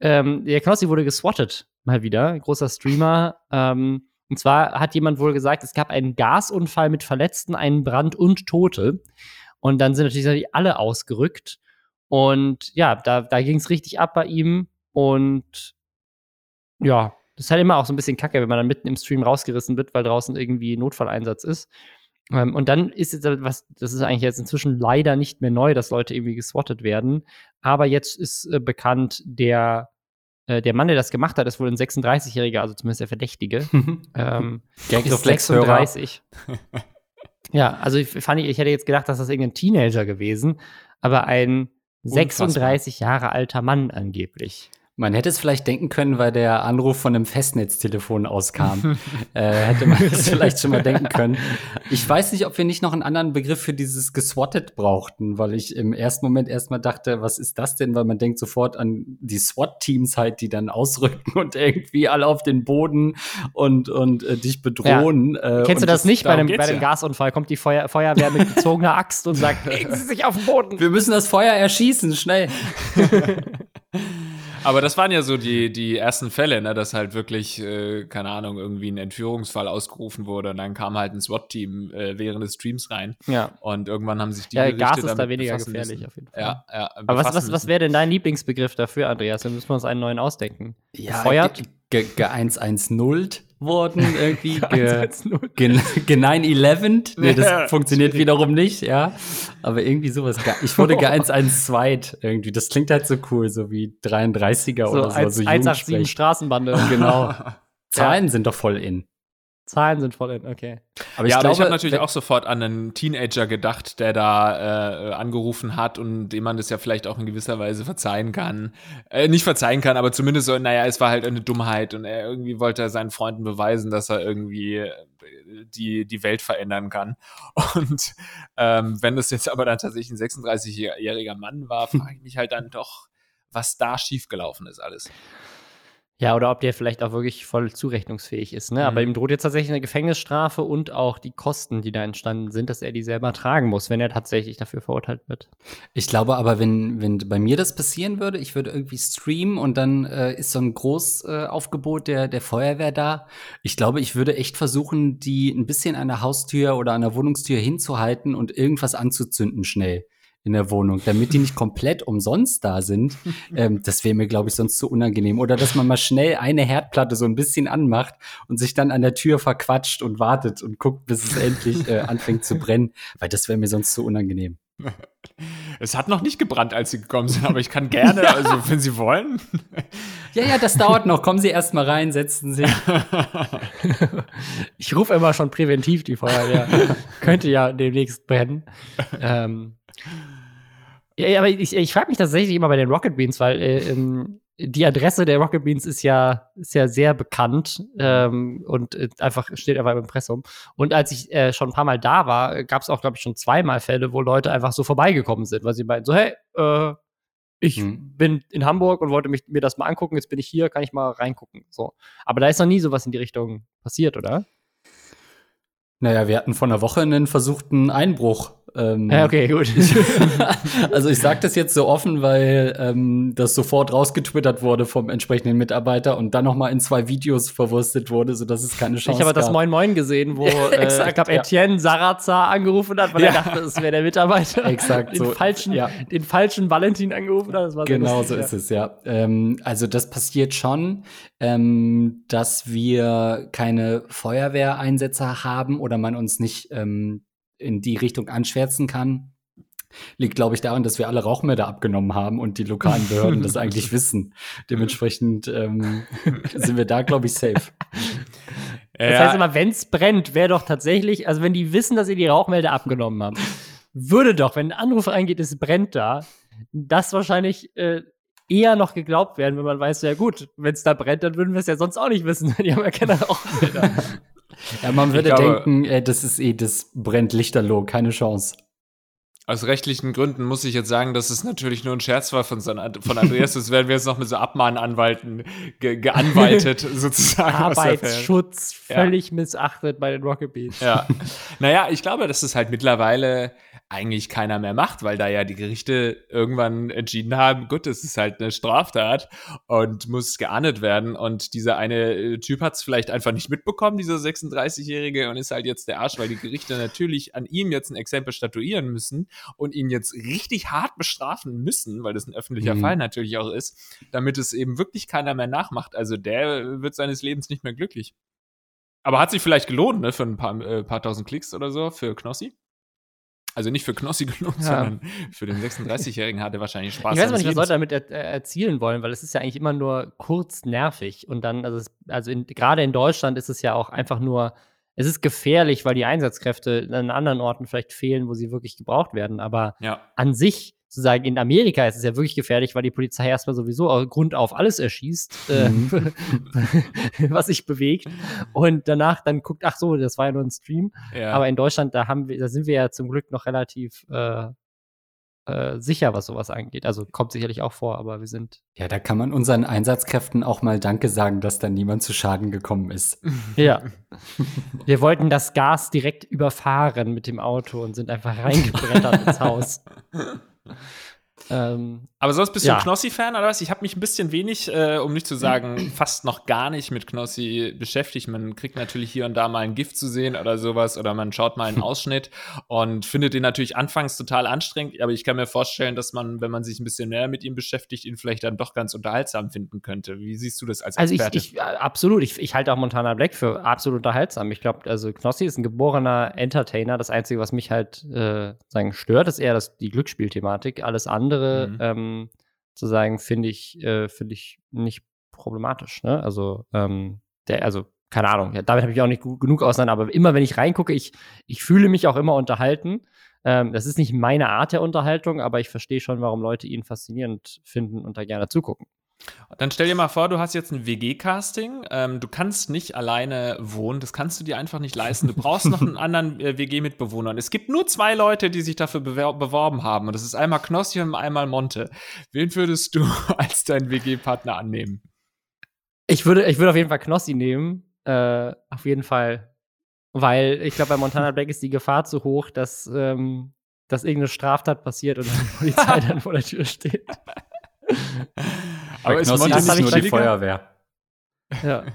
ähm, der Knossi wurde geswattet, mal wieder, großer Streamer. Ähm, und zwar hat jemand wohl gesagt, es gab einen Gasunfall mit Verletzten, einen Brand und Tote. Und dann sind natürlich alle ausgerückt. Und ja, da, da ging es richtig ab bei ihm. Und ja, das ist halt immer auch so ein bisschen kacke, wenn man dann mitten im Stream rausgerissen wird, weil draußen irgendwie Notfalleinsatz ist. Ähm, und dann ist jetzt was, das ist eigentlich jetzt inzwischen leider nicht mehr neu, dass Leute irgendwie geswattet werden. Aber jetzt ist äh, bekannt, der, äh, der Mann, der das gemacht hat, ist wohl ein 36-Jähriger, also zumindest der Verdächtige. ähm, Gag ist 36. ja, also ich, fand, ich hätte jetzt gedacht, dass das irgendein Teenager gewesen, aber ein Unfassbar. 36 Jahre alter Mann angeblich. Man hätte es vielleicht denken können, weil der Anruf von einem Festnetztelefon auskam. äh, hätte man es vielleicht schon mal denken können. Ich weiß nicht, ob wir nicht noch einen anderen Begriff für dieses geswattet brauchten, weil ich im ersten Moment erstmal dachte, was ist das denn? Weil man denkt sofort an die SWAT-Teams halt, die dann ausrücken und irgendwie alle auf den Boden und, und äh, dich bedrohen. Ja. Äh, Kennst du das, das nicht bei dem, bei dem ja. Gasunfall? Kommt die Feuer, Feuerwehr mit gezogener Axt und sagt, legen Sie sich auf den Boden. Wir müssen das Feuer erschießen, schnell. Aber das waren ja so die, die ersten Fälle, ne, dass halt wirklich, äh, keine Ahnung, irgendwie ein Entführungsfall ausgerufen wurde und dann kam halt ein SWAT-Team äh, während des Streams rein. Ja. Und irgendwann haben sich die Ja, Gas ist da weniger gefährlich müssen. auf jeden Fall. Ja, ja. Aber was, was, was wäre denn dein Lieblingsbegriff dafür, Andreas? Dann müssen wir uns einen neuen ausdenken. Ja, Gefeuert? Ge, ge 110 worden, irgendwie ge, ge, ge 9-11. Nee, das ja, funktioniert wiederum nicht, ja. Aber irgendwie sowas. Ich wurde ge 112 irgendwie. Das klingt halt so cool, so wie 33er so oder so. 1, so 187 Straßenbande. Genau. Zahlen ja. sind doch voll in. Zahlen sind voll in, okay. Aber ich, ja, glaube, ich habe natürlich auch sofort an einen Teenager gedacht, der da äh, angerufen hat und dem man das ja vielleicht auch in gewisser Weise verzeihen kann. Äh, nicht verzeihen kann, aber zumindest so, naja, es war halt eine Dummheit und er irgendwie wollte seinen Freunden beweisen, dass er irgendwie äh, die, die Welt verändern kann. Und ähm, wenn das jetzt aber dann tatsächlich ein 36-jähriger Mann war, frage ich mich halt dann doch, was da schiefgelaufen ist alles. Ja, oder ob der vielleicht auch wirklich voll zurechnungsfähig ist. Ne? Mhm. Aber ihm droht jetzt tatsächlich eine Gefängnisstrafe und auch die Kosten, die da entstanden sind, dass er die selber tragen muss, wenn er tatsächlich dafür verurteilt wird. Ich glaube aber, wenn, wenn bei mir das passieren würde, ich würde irgendwie streamen und dann äh, ist so ein Großaufgebot äh, der, der Feuerwehr da. Ich glaube, ich würde echt versuchen, die ein bisschen an der Haustür oder an der Wohnungstür hinzuhalten und irgendwas anzuzünden schnell in der Wohnung, damit die nicht komplett umsonst da sind. Ähm, das wäre mir, glaube ich, sonst zu unangenehm. Oder dass man mal schnell eine Herdplatte so ein bisschen anmacht und sich dann an der Tür verquatscht und wartet und guckt, bis es endlich äh, anfängt zu brennen, weil das wäre mir sonst zu unangenehm. Es hat noch nicht gebrannt, als Sie gekommen sind, aber ich kann gerne, also wenn Sie wollen. Ja, ja, das dauert noch. Kommen Sie erst mal rein, setzen Sie. ich rufe immer schon präventiv die Feuerwehr. Könnte ja demnächst brennen. Ähm, ja, aber ich, ich frage mich tatsächlich immer bei den Rocket Beans, weil äh, ähm, die Adresse der Rocket Beans ist ja, ist ja sehr bekannt ähm, und äh, einfach steht einfach im Impressum. Und als ich äh, schon ein paar Mal da war, gab es auch, glaube ich, schon zweimal Fälle, wo Leute einfach so vorbeigekommen sind, weil sie meinten so, hey, äh, ich hm. bin in Hamburg und wollte mich, mir das mal angucken, jetzt bin ich hier, kann ich mal reingucken. So. Aber da ist noch nie sowas in die Richtung passiert, oder? Naja, wir hatten vor einer Woche einen versuchten Einbruch ähm, ja, okay, gut. also ich sage das jetzt so offen, weil ähm, das sofort rausgetwittert wurde vom entsprechenden Mitarbeiter und dann noch mal in zwei Videos verwurstet wurde, sodass es keine Chance Ich habe das Moin Moin gesehen, wo äh, Exakt, ich glaube Etienne ja. Sarazar angerufen hat, weil ja. er dachte, es wäre der Mitarbeiter. Exakt. Den, so, falschen, ja. den falschen Valentin angerufen hat. genau lustig, so ist es, ja. Ähm, also das passiert schon, ähm, dass wir keine Feuerwehreinsätze haben oder man uns nicht ähm, in die Richtung anschwärzen kann, liegt, glaube ich, daran, dass wir alle Rauchmelder abgenommen haben und die lokalen Behörden das eigentlich wissen. Dementsprechend ähm, sind wir da, glaube ich, safe. Das heißt immer, wenn es brennt, wäre doch tatsächlich, also wenn die wissen, dass ihr die Rauchmelder abgenommen habt, würde doch, wenn ein Anruf eingeht, es brennt da, das wahrscheinlich äh, eher noch geglaubt werden, wenn man weiß, ja gut, wenn es da brennt, dann würden wir es ja sonst auch nicht wissen. Die haben ja keine Rauchmelder. Ja, man würde glaube, denken, äh, das ist eh, das brennt lichterloh, keine Chance. Aus rechtlichen Gründen muss ich jetzt sagen, dass es natürlich nur ein Scherz war von, von Andreas. Das werden wir jetzt noch mit so Abmahnanwalten ge geanwaltet, sozusagen. Arbeitsschutz völlig ja. missachtet bei den Rocket Beats. Ja. Naja, ich glaube, dass es halt mittlerweile eigentlich keiner mehr macht, weil da ja die Gerichte irgendwann entschieden haben, gut, es ist halt eine Straftat und muss geahndet werden. Und dieser eine äh, Typ hat es vielleicht einfach nicht mitbekommen, dieser 36-Jährige, und ist halt jetzt der Arsch, weil die Gerichte natürlich an ihm jetzt ein Exempel statuieren müssen und ihn jetzt richtig hart bestrafen müssen, weil das ein öffentlicher mhm. Fall natürlich auch ist, damit es eben wirklich keiner mehr nachmacht. Also der wird seines Lebens nicht mehr glücklich. Aber hat sich vielleicht gelohnt, ne, für ein paar, äh, paar tausend Klicks oder so, für Knossi? Also nicht für Knossi gelohnt, ja. sondern für den 36-Jährigen hatte wahrscheinlich Spaß. Ich weiß nicht, was Leute damit er erzielen wollen, weil es ist ja eigentlich immer nur kurz nervig. Und dann, also, also in, gerade in Deutschland ist es ja auch einfach nur, es ist gefährlich, weil die Einsatzkräfte an anderen Orten vielleicht fehlen, wo sie wirklich gebraucht werden. Aber ja. an sich zu sagen, in Amerika ist es ja wirklich gefährlich, weil die Polizei erstmal sowieso Grund auf alles erschießt, äh, mhm. was sich bewegt. Und danach dann guckt, ach so, das war ja nur ein Stream. Ja. Aber in Deutschland, da haben wir, da sind wir ja zum Glück noch relativ äh, äh, sicher, was sowas angeht. Also kommt sicherlich auch vor, aber wir sind. Ja, da kann man unseren Einsatzkräften auch mal Danke sagen, dass da niemand zu Schaden gekommen ist. Ja. wir wollten das Gas direkt überfahren mit dem Auto und sind einfach reingebrettert ins Haus. Ähm, Aber sonst bist du ja. ein Knossi-Fan oder was? Ich habe mich ein bisschen wenig, äh, um nicht zu sagen, fast noch gar nicht mit Knossi beschäftigt. Man kriegt natürlich hier und da mal ein Gift zu sehen oder sowas oder man schaut mal einen Ausschnitt und findet den natürlich anfangs total anstrengend. Aber ich kann mir vorstellen, dass man, wenn man sich ein bisschen mehr mit ihm beschäftigt, ihn vielleicht dann doch ganz unterhaltsam finden könnte. Wie siehst du das als Experte? Also ich, ich äh, absolut. Ich, ich halte auch Montana Black für absolut unterhaltsam. Ich glaube, also Knossi ist ein geborener Entertainer. Das Einzige, was mich halt äh, sagen stört, ist eher das, die Glücksspielthematik. Alles andere andere mhm. ähm, zu sagen, finde ich, äh, finde ich nicht problematisch. Ne? Also, ähm, der, also, keine Ahnung, ja, damit habe ich auch nicht genug auseinander, aber immer wenn ich reingucke, ich, ich fühle mich auch immer unterhalten. Ähm, das ist nicht meine Art der Unterhaltung, aber ich verstehe schon, warum Leute ihn faszinierend finden und da gerne zugucken. Dann stell dir mal vor, du hast jetzt ein WG-Casting. Ähm, du kannst nicht alleine wohnen. Das kannst du dir einfach nicht leisten. Du brauchst noch einen anderen äh, WG-Mitbewohner. Und es gibt nur zwei Leute, die sich dafür beworben haben. Und das ist einmal Knossi und einmal Monte. Wen würdest du als deinen WG-Partner annehmen? Ich würde, ich würde auf jeden Fall Knossi nehmen. Äh, auf jeden Fall. Weil ich glaube, bei Montana Black ist die Gefahr zu hoch, dass, ähm, dass irgendeine Straftat passiert und die Polizei dann vor der Tür steht. Aber ist Monte nicht nur die Feuerwehr? Ja.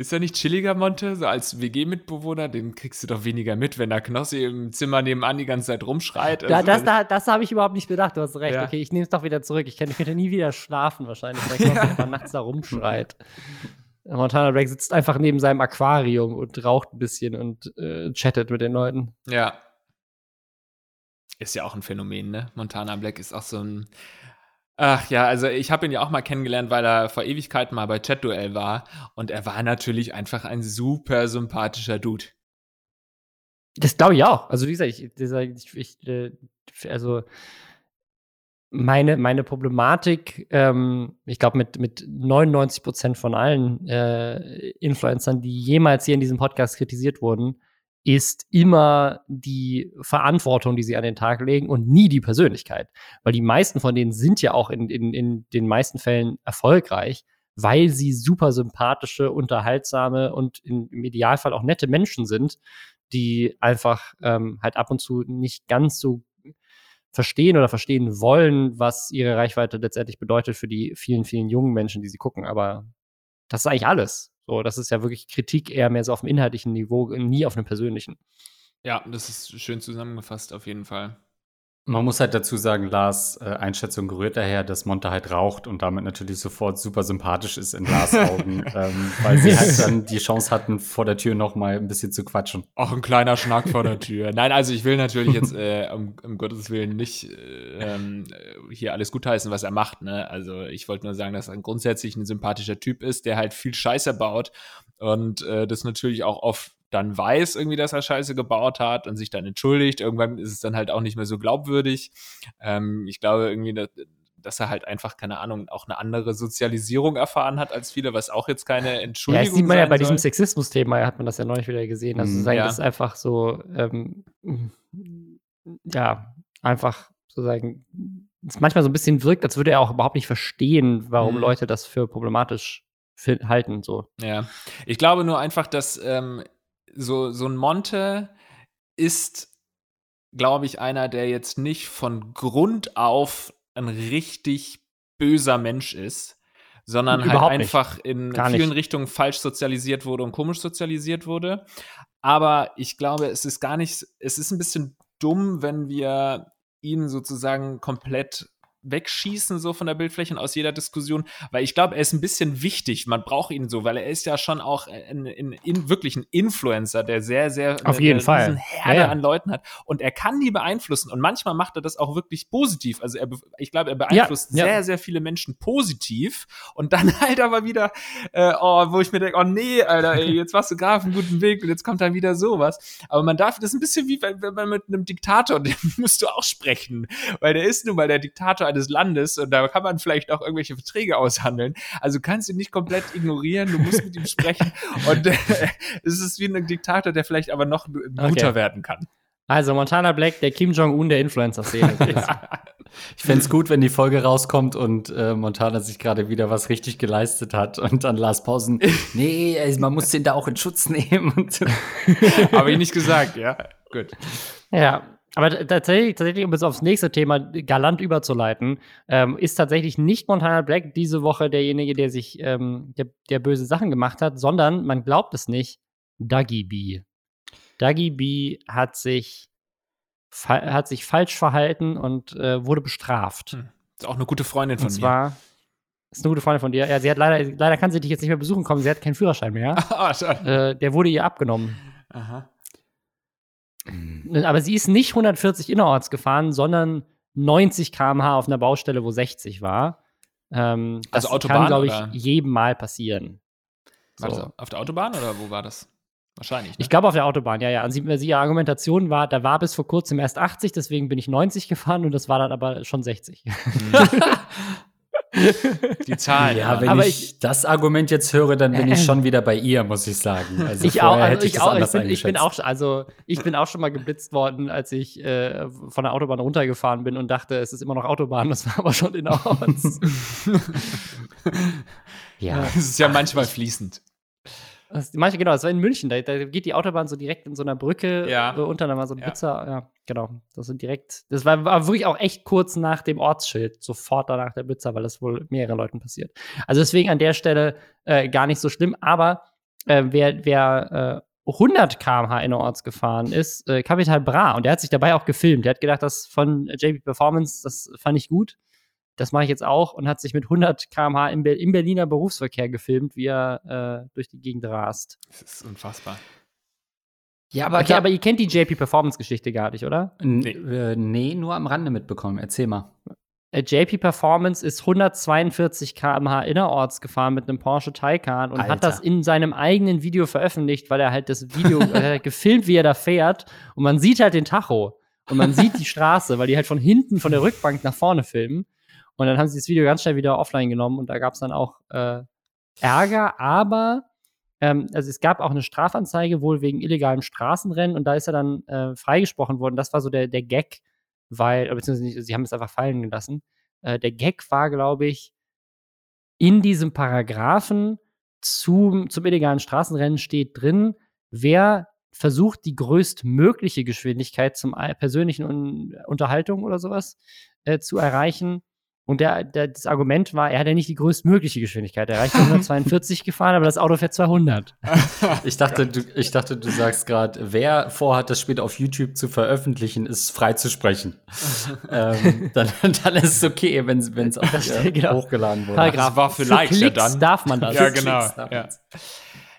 Ist er nicht chilliger, Monte? So als WG-Mitbewohner, den kriegst du doch weniger mit, wenn der Knossi im Zimmer nebenan die ganze Zeit rumschreit. Also, das das, das habe ich überhaupt nicht bedacht, du hast recht. Ja. Okay, ich nehme es doch wieder zurück. Ich könnte nie wieder schlafen, wahrscheinlich, wenn der Knossi ja. nachts da rumschreit. Montana Black sitzt einfach neben seinem Aquarium und raucht ein bisschen und äh, chattet mit den Leuten. Ja. Ist ja auch ein Phänomen, ne? Montana Black ist auch so ein Ach ja, also ich habe ihn ja auch mal kennengelernt, weil er vor Ewigkeiten mal bei Chat-Duell war. Und er war natürlich einfach ein super sympathischer Dude. Das glaube ich auch. Also wie gesagt, ich, ich, ich äh, also meine, meine Problematik, ähm, ich glaube, mit, mit 99 Prozent von allen äh, Influencern, die jemals hier in diesem Podcast kritisiert wurden, ist immer die Verantwortung, die sie an den Tag legen und nie die Persönlichkeit. Weil die meisten von denen sind ja auch in, in, in den meisten Fällen erfolgreich, weil sie super sympathische, unterhaltsame und in, im Idealfall auch nette Menschen sind, die einfach ähm, halt ab und zu nicht ganz so verstehen oder verstehen wollen, was ihre Reichweite letztendlich bedeutet für die vielen, vielen jungen Menschen, die sie gucken. Aber das ist eigentlich alles. So, das ist ja wirklich Kritik eher mehr so auf dem inhaltlichen Niveau, nie auf einem persönlichen. Ja, das ist schön zusammengefasst, auf jeden Fall. Man muss halt dazu sagen, Lars äh, Einschätzung gerührt daher, dass Monte halt raucht und damit natürlich sofort super sympathisch ist in Lars Augen, ähm, weil sie halt dann die Chance hatten, vor der Tür noch mal ein bisschen zu quatschen. Auch ein kleiner Schnack vor der Tür. Nein, also ich will natürlich jetzt äh, um, um Gottes Willen nicht äh, ähm, hier alles gutheißen, was er macht. Ne? Also ich wollte nur sagen, dass er grundsätzlich ein sympathischer Typ ist, der halt viel Scheiße baut und äh, das natürlich auch oft dann weiß irgendwie, dass er Scheiße gebaut hat und sich dann entschuldigt. Irgendwann ist es dann halt auch nicht mehr so glaubwürdig. Ähm, ich glaube irgendwie, dass, dass er halt einfach, keine Ahnung, auch eine andere Sozialisierung erfahren hat als viele, was auch jetzt keine Entschuldigung ist. Ja, das sieht man ja bei soll. diesem Sexismus-Thema, hat man das ja neulich wieder gesehen. Also mhm, ja. das ist einfach so, ähm, ja, einfach sozusagen, es manchmal so ein bisschen wirkt, als würde er auch überhaupt nicht verstehen, warum mhm. Leute das für problematisch halten. So. Ja, ich glaube nur einfach, dass ähm, so, so ein Monte ist, glaube ich, einer, der jetzt nicht von Grund auf ein richtig böser Mensch ist, sondern halt Überhaupt halt einfach nicht. in Gar vielen nicht. Richtungen falsch sozialisiert wurde und komisch sozialisiert wurde. Aber ich glaube, es ist gar nicht, es ist ein bisschen dumm, wenn wir ihn sozusagen komplett wegschießen, so von der Bildfläche und aus jeder Diskussion, weil ich glaube, er ist ein bisschen wichtig. Man braucht ihn so, weil er ist ja schon auch in, in, in wirklich ein Influencer, der sehr, sehr auf eine, jeden eine Fall Herde ja, ja. an Leuten hat und er kann die beeinflussen und manchmal macht er das auch wirklich positiv. Also er, ich glaube, er beeinflusst ja, sehr, sehr viele Menschen positiv und dann halt aber wieder, äh, oh, wo ich mir denke, oh nee, Alter, ey, jetzt warst du gerade auf einem guten Weg und jetzt kommt dann wieder sowas. Aber man darf, das ist ein bisschen wie wenn, wenn man mit einem Diktator, dem musst du auch sprechen, weil der ist nun mal der Diktator eines Landes und da kann man vielleicht auch irgendwelche Verträge aushandeln. Also kannst du nicht komplett ignorieren, du musst mit ihm sprechen und äh, es ist wie ein Diktator, der vielleicht aber noch guter okay. werden kann. Also Montana Black, der Kim Jong-un der Influencer-Szene. ich fände es gut, wenn die Folge rauskommt und äh, Montana sich gerade wieder was richtig geleistet hat und dann Lars Pausen, nee, man muss den da auch in Schutz nehmen. Habe ich nicht gesagt, ja. Gut. Ja, aber tatsächlich, tatsächlich, um jetzt aufs nächste Thema galant überzuleiten, ähm, ist tatsächlich nicht Montana Black diese Woche derjenige, der sich, ähm, der, der, böse Sachen gemacht hat, sondern, man glaubt es nicht, Dougie B. Dougie B hat sich, hat sich falsch verhalten und äh, wurde bestraft. Hm. Ist auch eine gute Freundin von und zwar, mir. Ist eine gute Freundin von dir. Ja, sie hat leider, leider kann sie dich jetzt nicht mehr besuchen kommen. Sie hat keinen Führerschein mehr. ah, äh, der wurde ihr abgenommen. Aha. Aber sie ist nicht 140 innerorts gefahren, sondern 90 km/h auf einer Baustelle, wo 60 war. Ähm, also Autobahn, kann, glaube ich, oder? jedem Mal passieren. So. Also auf der Autobahn oder wo war das? Wahrscheinlich. Ne? Ich glaube auf der Autobahn, ja, ja. Und sie, sie, ihre Argumentation war, da war bis vor kurzem erst 80, deswegen bin ich 90 gefahren und das war dann aber schon 60. Die Zahlen. Ja, wenn aber ich, ich, das Argument jetzt höre, dann bin ich schon wieder bei ihr, muss ich sagen. Also ich auch, also ich, ich auch, ich bin, ich bin, auch, also ich bin auch schon mal geblitzt worden, als ich äh, von der Autobahn runtergefahren bin und dachte, es ist immer noch Autobahn, das war aber schon in innerorts. Ja. Es ist ja manchmal fließend. Das, manche, genau, das war in München. Da, da, geht die Autobahn so direkt in so einer Brücke ja. Äh, unter, da war so eine ja. Pizza. Ja, genau. Das sind direkt. Das war, war, wirklich auch echt kurz nach dem Ortsschild, sofort danach der Pizza, weil das wohl mehreren Leuten passiert. Also deswegen an der Stelle äh, gar nicht so schlimm. Aber äh, wer, wer äh, 100 km/h innerorts gefahren ist, äh, Capital Bra. Und der hat sich dabei auch gefilmt. Der hat gedacht, das von JP Performance, das fand ich gut das mache ich jetzt auch und hat sich mit 100 km/h im, Be im, Berliner Berufsverkehr gefilmt, wie er äh, durch die Gegend rast. Das ist unfassbar. Ja, aber, okay, aber ihr kennt die JP Performance-Geschichte gar nicht, oder? Nee. Äh, nee, nur am Rande mitbekommen. Erzähl mal. Äh, JP Performance ist 142 km/h innerorts gefahren mit einem Porsche Taycan und Alter. hat das in seinem eigenen Video veröffentlicht, weil er halt das Video äh, gefilmt, wie er da fährt. Und man sieht halt den Tacho. Und man sieht die Straße, weil die halt von hinten, von der Rückbank nach vorne filmen. Und dann haben sie das Video ganz schnell wieder offline genommen und da gab es dann auch äh, Ärger, aber ähm, also es gab auch eine Strafanzeige wohl wegen illegalem Straßenrennen und da ist er dann äh, freigesprochen worden. Das war so der, der Gag, weil, beziehungsweise nicht, sie haben es einfach fallen gelassen. Äh, der Gag war, glaube ich, in diesem Paragraphen zum, zum illegalen Straßenrennen steht drin, wer versucht, die größtmögliche Geschwindigkeit zum persönlichen Un Unterhaltung oder sowas äh, zu erreichen, und der, der, das Argument war, er hat ja nicht die größtmögliche Geschwindigkeit. Er reicht 142 gefahren, aber das Auto fährt 200. ich, dachte, du, ich dachte, du sagst gerade, wer vorhat, das später auf YouTube zu veröffentlichen, ist frei zu sprechen. ähm, dann, dann ist es okay, wenn es auch äh, genau. hochgeladen wurde. Paragraph. Das war vielleicht ja dann. darf man das. Ja, genau. Ja.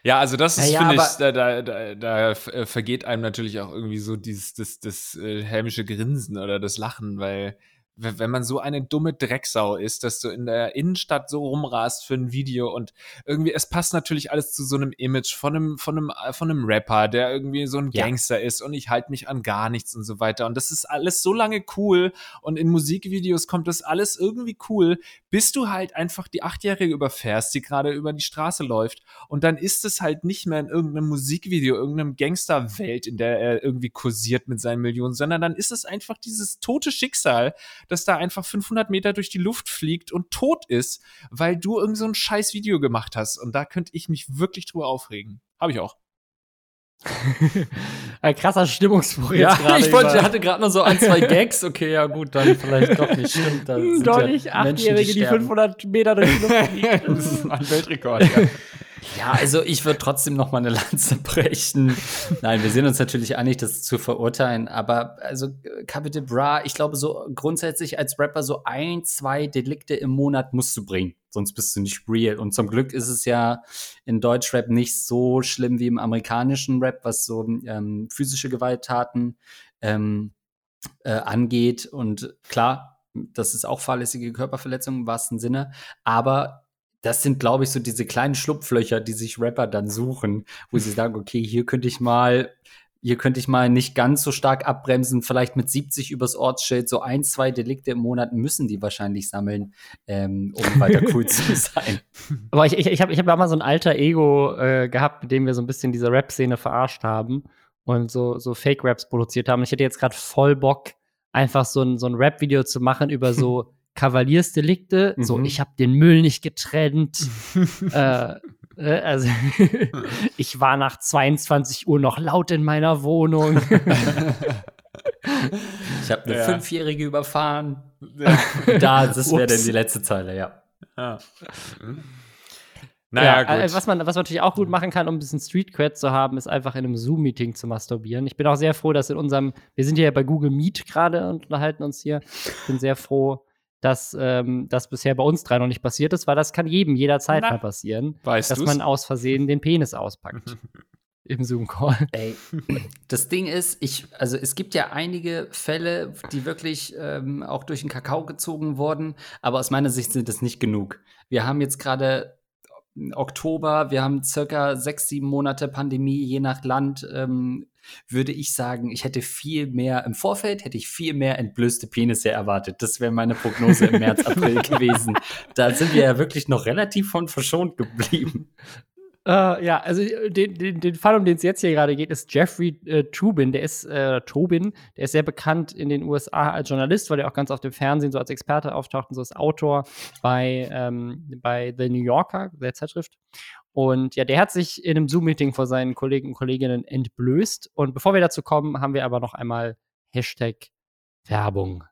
Ja, also das ist, ja, ja, finde ich, da, da, da, da äh, vergeht einem natürlich auch irgendwie so dieses, das, das, das äh, hämische Grinsen oder das Lachen, weil wenn man so eine dumme Drecksau ist, dass du in der Innenstadt so rumrast für ein Video und irgendwie, es passt natürlich alles zu so einem Image von einem, von einem, von einem Rapper, der irgendwie so ein Gangster ja. ist und ich halte mich an gar nichts und so weiter. Und das ist alles so lange cool und in Musikvideos kommt das alles irgendwie cool, bis du halt einfach die Achtjährige überfährst, die gerade über die Straße läuft. Und dann ist es halt nicht mehr in irgendeinem Musikvideo, irgendeinem Gangsterwelt, in der er irgendwie kursiert mit seinen Millionen, sondern dann ist es einfach dieses tote Schicksal, dass da einfach 500 Meter durch die Luft fliegt und tot ist, weil du irgend so ein scheiß Video gemacht hast. Und da könnte ich mich wirklich drüber aufregen. Habe ich auch. ein krasser Stimmungsbruch ja, jetzt gerade. Ich wollte, hatte gerade noch so ein, zwei Gags. Okay, ja gut, dann vielleicht doch nicht. Stimmt, dann doch nicht Achtjährige, die, die 500 Meter durch die Luft fliegen. das ist ein Weltrekord, ja. Ja, also ich würde trotzdem noch mal eine Lanze brechen. Nein, wir sind uns natürlich einig, das zu verurteilen. Aber also Capital Bra, ich glaube so grundsätzlich als Rapper so ein, zwei Delikte im Monat musst du bringen. Sonst bist du nicht real. Und zum Glück ist es ja in Deutschrap nicht so schlimm wie im amerikanischen Rap, was so ähm, physische Gewalttaten ähm, äh, angeht. Und klar, das ist auch fahrlässige Körperverletzung im wahrsten Sinne. Aber das sind, glaube ich, so diese kleinen Schlupflöcher, die sich Rapper dann suchen, wo sie sagen, okay, hier könnte ich mal, hier könnte ich mal nicht ganz so stark abbremsen, vielleicht mit 70 übers Ortsschild, so ein, zwei Delikte im Monat müssen die wahrscheinlich sammeln, ähm, um weiter cool zu sein. Aber ich, ich, ich habe ich hab mal so ein alter Ego äh, gehabt, mit dem wir so ein bisschen diese Rap-Szene verarscht haben und so, so Fake-Raps produziert haben. Ich hätte jetzt gerade voll Bock, einfach so ein, so ein Rap-Video zu machen über so Kavaliersdelikte. Mhm. So, ich habe den Müll nicht getrennt. äh, äh also, ich war nach 22 Uhr noch laut in meiner Wohnung. ich habe eine ja. Fünfjährige überfahren. Ja. da, das wäre dann die letzte Zeile, ja. ja. Naja, ja, gut. Was man, was man natürlich auch gut machen kann, um ein bisschen Street Cred zu haben, ist einfach in einem Zoom-Meeting zu masturbieren. Ich bin auch sehr froh, dass in unserem, wir sind ja bei Google Meet gerade und unterhalten uns hier. Ich bin sehr froh, dass ähm, das bisher bei uns drei noch nicht passiert ist, weil das kann jedem jederzeit Na, mal passieren, weißt dass du's? man aus Versehen den Penis auspackt. Im Zoom-Call. Ey, das Ding ist, ich, also es gibt ja einige Fälle, die wirklich ähm, auch durch den Kakao gezogen wurden, aber aus meiner Sicht sind das nicht genug. Wir haben jetzt gerade Oktober, wir haben circa sechs, sieben Monate Pandemie, je nach Land. Ähm, würde ich sagen, ich hätte viel mehr im Vorfeld, hätte ich viel mehr entblößte Penisse erwartet. Das wäre meine Prognose im März, April gewesen. Da sind wir ja wirklich noch relativ von verschont geblieben. Uh, ja, also den, den, den, Fall, um den es jetzt hier gerade geht, ist Jeffrey äh, Tubin. Der ist äh, Tobin, der ist sehr bekannt in den USA als Journalist, weil er auch ganz auf dem Fernsehen so als Experte auftaucht und so als Autor bei, ähm, bei The New Yorker, der Zeitschrift. Und ja, der hat sich in einem Zoom-Meeting vor seinen Kollegen und Kolleginnen entblößt. Und bevor wir dazu kommen, haben wir aber noch einmal Hashtag Werbung.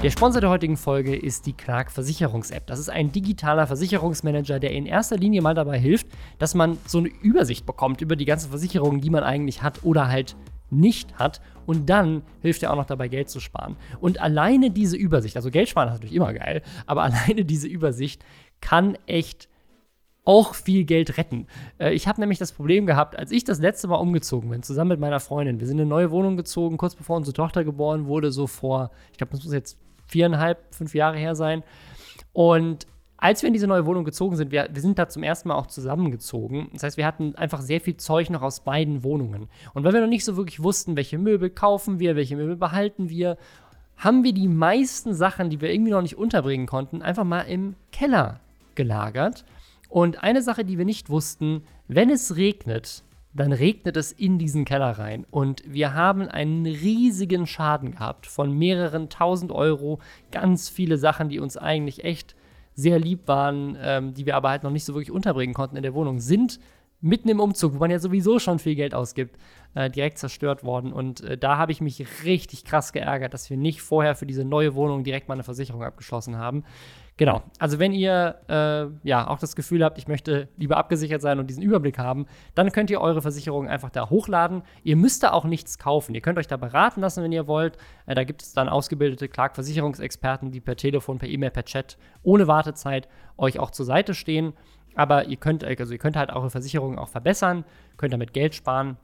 Der Sponsor der heutigen Folge ist die Clark Versicherungs-App. Das ist ein digitaler Versicherungsmanager, der in erster Linie mal dabei hilft, dass man so eine Übersicht bekommt über die ganzen Versicherungen, die man eigentlich hat oder halt nicht hat. Und dann hilft er auch noch dabei, Geld zu sparen. Und alleine diese Übersicht, also Geld sparen ist natürlich immer geil, aber alleine diese Übersicht kann echt auch viel Geld retten. Äh, ich habe nämlich das Problem gehabt, als ich das letzte Mal umgezogen bin, zusammen mit meiner Freundin. Wir sind in eine neue Wohnung gezogen, kurz bevor unsere Tochter geboren wurde, so vor, ich glaube, das muss jetzt viereinhalb, fünf Jahre her sein. Und als wir in diese neue Wohnung gezogen sind, wir, wir sind da zum ersten Mal auch zusammengezogen. Das heißt, wir hatten einfach sehr viel Zeug noch aus beiden Wohnungen. Und weil wir noch nicht so wirklich wussten, welche Möbel kaufen wir, welche Möbel behalten wir, haben wir die meisten Sachen, die wir irgendwie noch nicht unterbringen konnten, einfach mal im Keller gelagert. Und eine Sache, die wir nicht wussten, wenn es regnet, dann regnet es in diesen Keller rein. Und wir haben einen riesigen Schaden gehabt von mehreren tausend Euro. Ganz viele Sachen, die uns eigentlich echt sehr lieb waren, ähm, die wir aber halt noch nicht so wirklich unterbringen konnten in der Wohnung, sind mitten im Umzug, wo man ja sowieso schon viel Geld ausgibt, äh, direkt zerstört worden. Und äh, da habe ich mich richtig krass geärgert, dass wir nicht vorher für diese neue Wohnung direkt mal eine Versicherung abgeschlossen haben. Genau. Also wenn ihr äh, ja auch das Gefühl habt, ich möchte lieber abgesichert sein und diesen Überblick haben, dann könnt ihr eure Versicherung einfach da hochladen. Ihr müsst da auch nichts kaufen. Ihr könnt euch da beraten lassen, wenn ihr wollt. Äh, da gibt es dann ausgebildete Clark-Versicherungsexperten, die per Telefon, per E-Mail, per Chat ohne Wartezeit euch auch zur Seite stehen. Aber ihr könnt, also ihr könnt halt eure Versicherung auch verbessern, könnt damit Geld sparen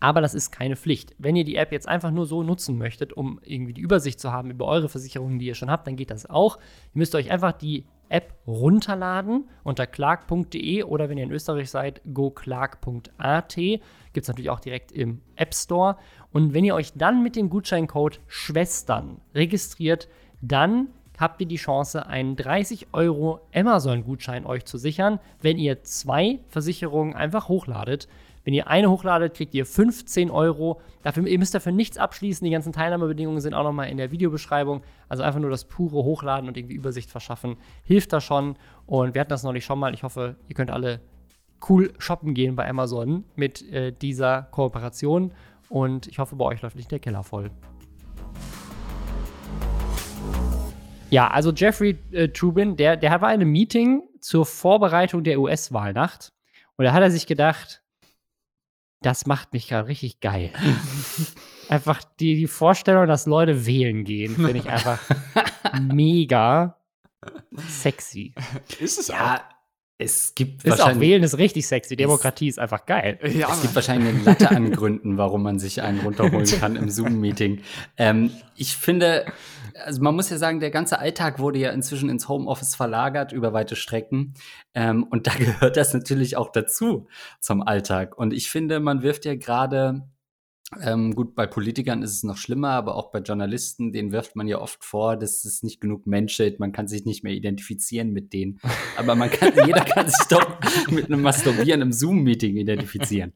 aber das ist keine Pflicht. Wenn ihr die App jetzt einfach nur so nutzen möchtet, um irgendwie die Übersicht zu haben über eure Versicherungen, die ihr schon habt, dann geht das auch. Ihr müsst euch einfach die App runterladen unter clark.de oder wenn ihr in Österreich seid, goclark.at. Gibt es natürlich auch direkt im App Store. Und wenn ihr euch dann mit dem Gutscheincode Schwestern registriert, dann habt ihr die Chance, einen 30 Euro Amazon-Gutschein euch zu sichern, wenn ihr zwei Versicherungen einfach hochladet. Wenn ihr eine hochladet, kriegt ihr 15 Euro. Dafür, ihr müsst dafür nichts abschließen. Die ganzen Teilnahmebedingungen sind auch nochmal in der Videobeschreibung. Also einfach nur das pure Hochladen und irgendwie Übersicht verschaffen. Hilft da schon. Und wir hatten das neulich schon mal. Ich hoffe, ihr könnt alle cool shoppen gehen bei Amazon mit äh, dieser Kooperation. Und ich hoffe, bei euch läuft nicht der Keller voll. Ja, also Jeffrey äh, Trubin, der, der war in einem Meeting zur Vorbereitung der US-Wahlnacht. Und da hat er sich gedacht, das macht mich gerade richtig geil. einfach die, die Vorstellung, dass Leute wählen gehen, finde ich einfach mega sexy. Ist es ja, auch? Es gibt ist auch wählen ist richtig sexy. Demokratie ist einfach geil. Ja, es gibt wahrscheinlich eine Latte an Gründen, warum man sich einen runterholen kann im Zoom-Meeting. Ähm, ich finde, also man muss ja sagen, der ganze Alltag wurde ja inzwischen ins Homeoffice verlagert über weite Strecken. Ähm, und da gehört das natürlich auch dazu zum Alltag. Und ich finde, man wirft ja gerade ähm, gut, bei Politikern ist es noch schlimmer, aber auch bei Journalisten, denen wirft man ja oft vor, dass es nicht genug Menschheit, man kann sich nicht mehr identifizieren mit denen. Aber man kann, jeder kann sich doch mit einem Masturbieren im Zoom-Meeting identifizieren.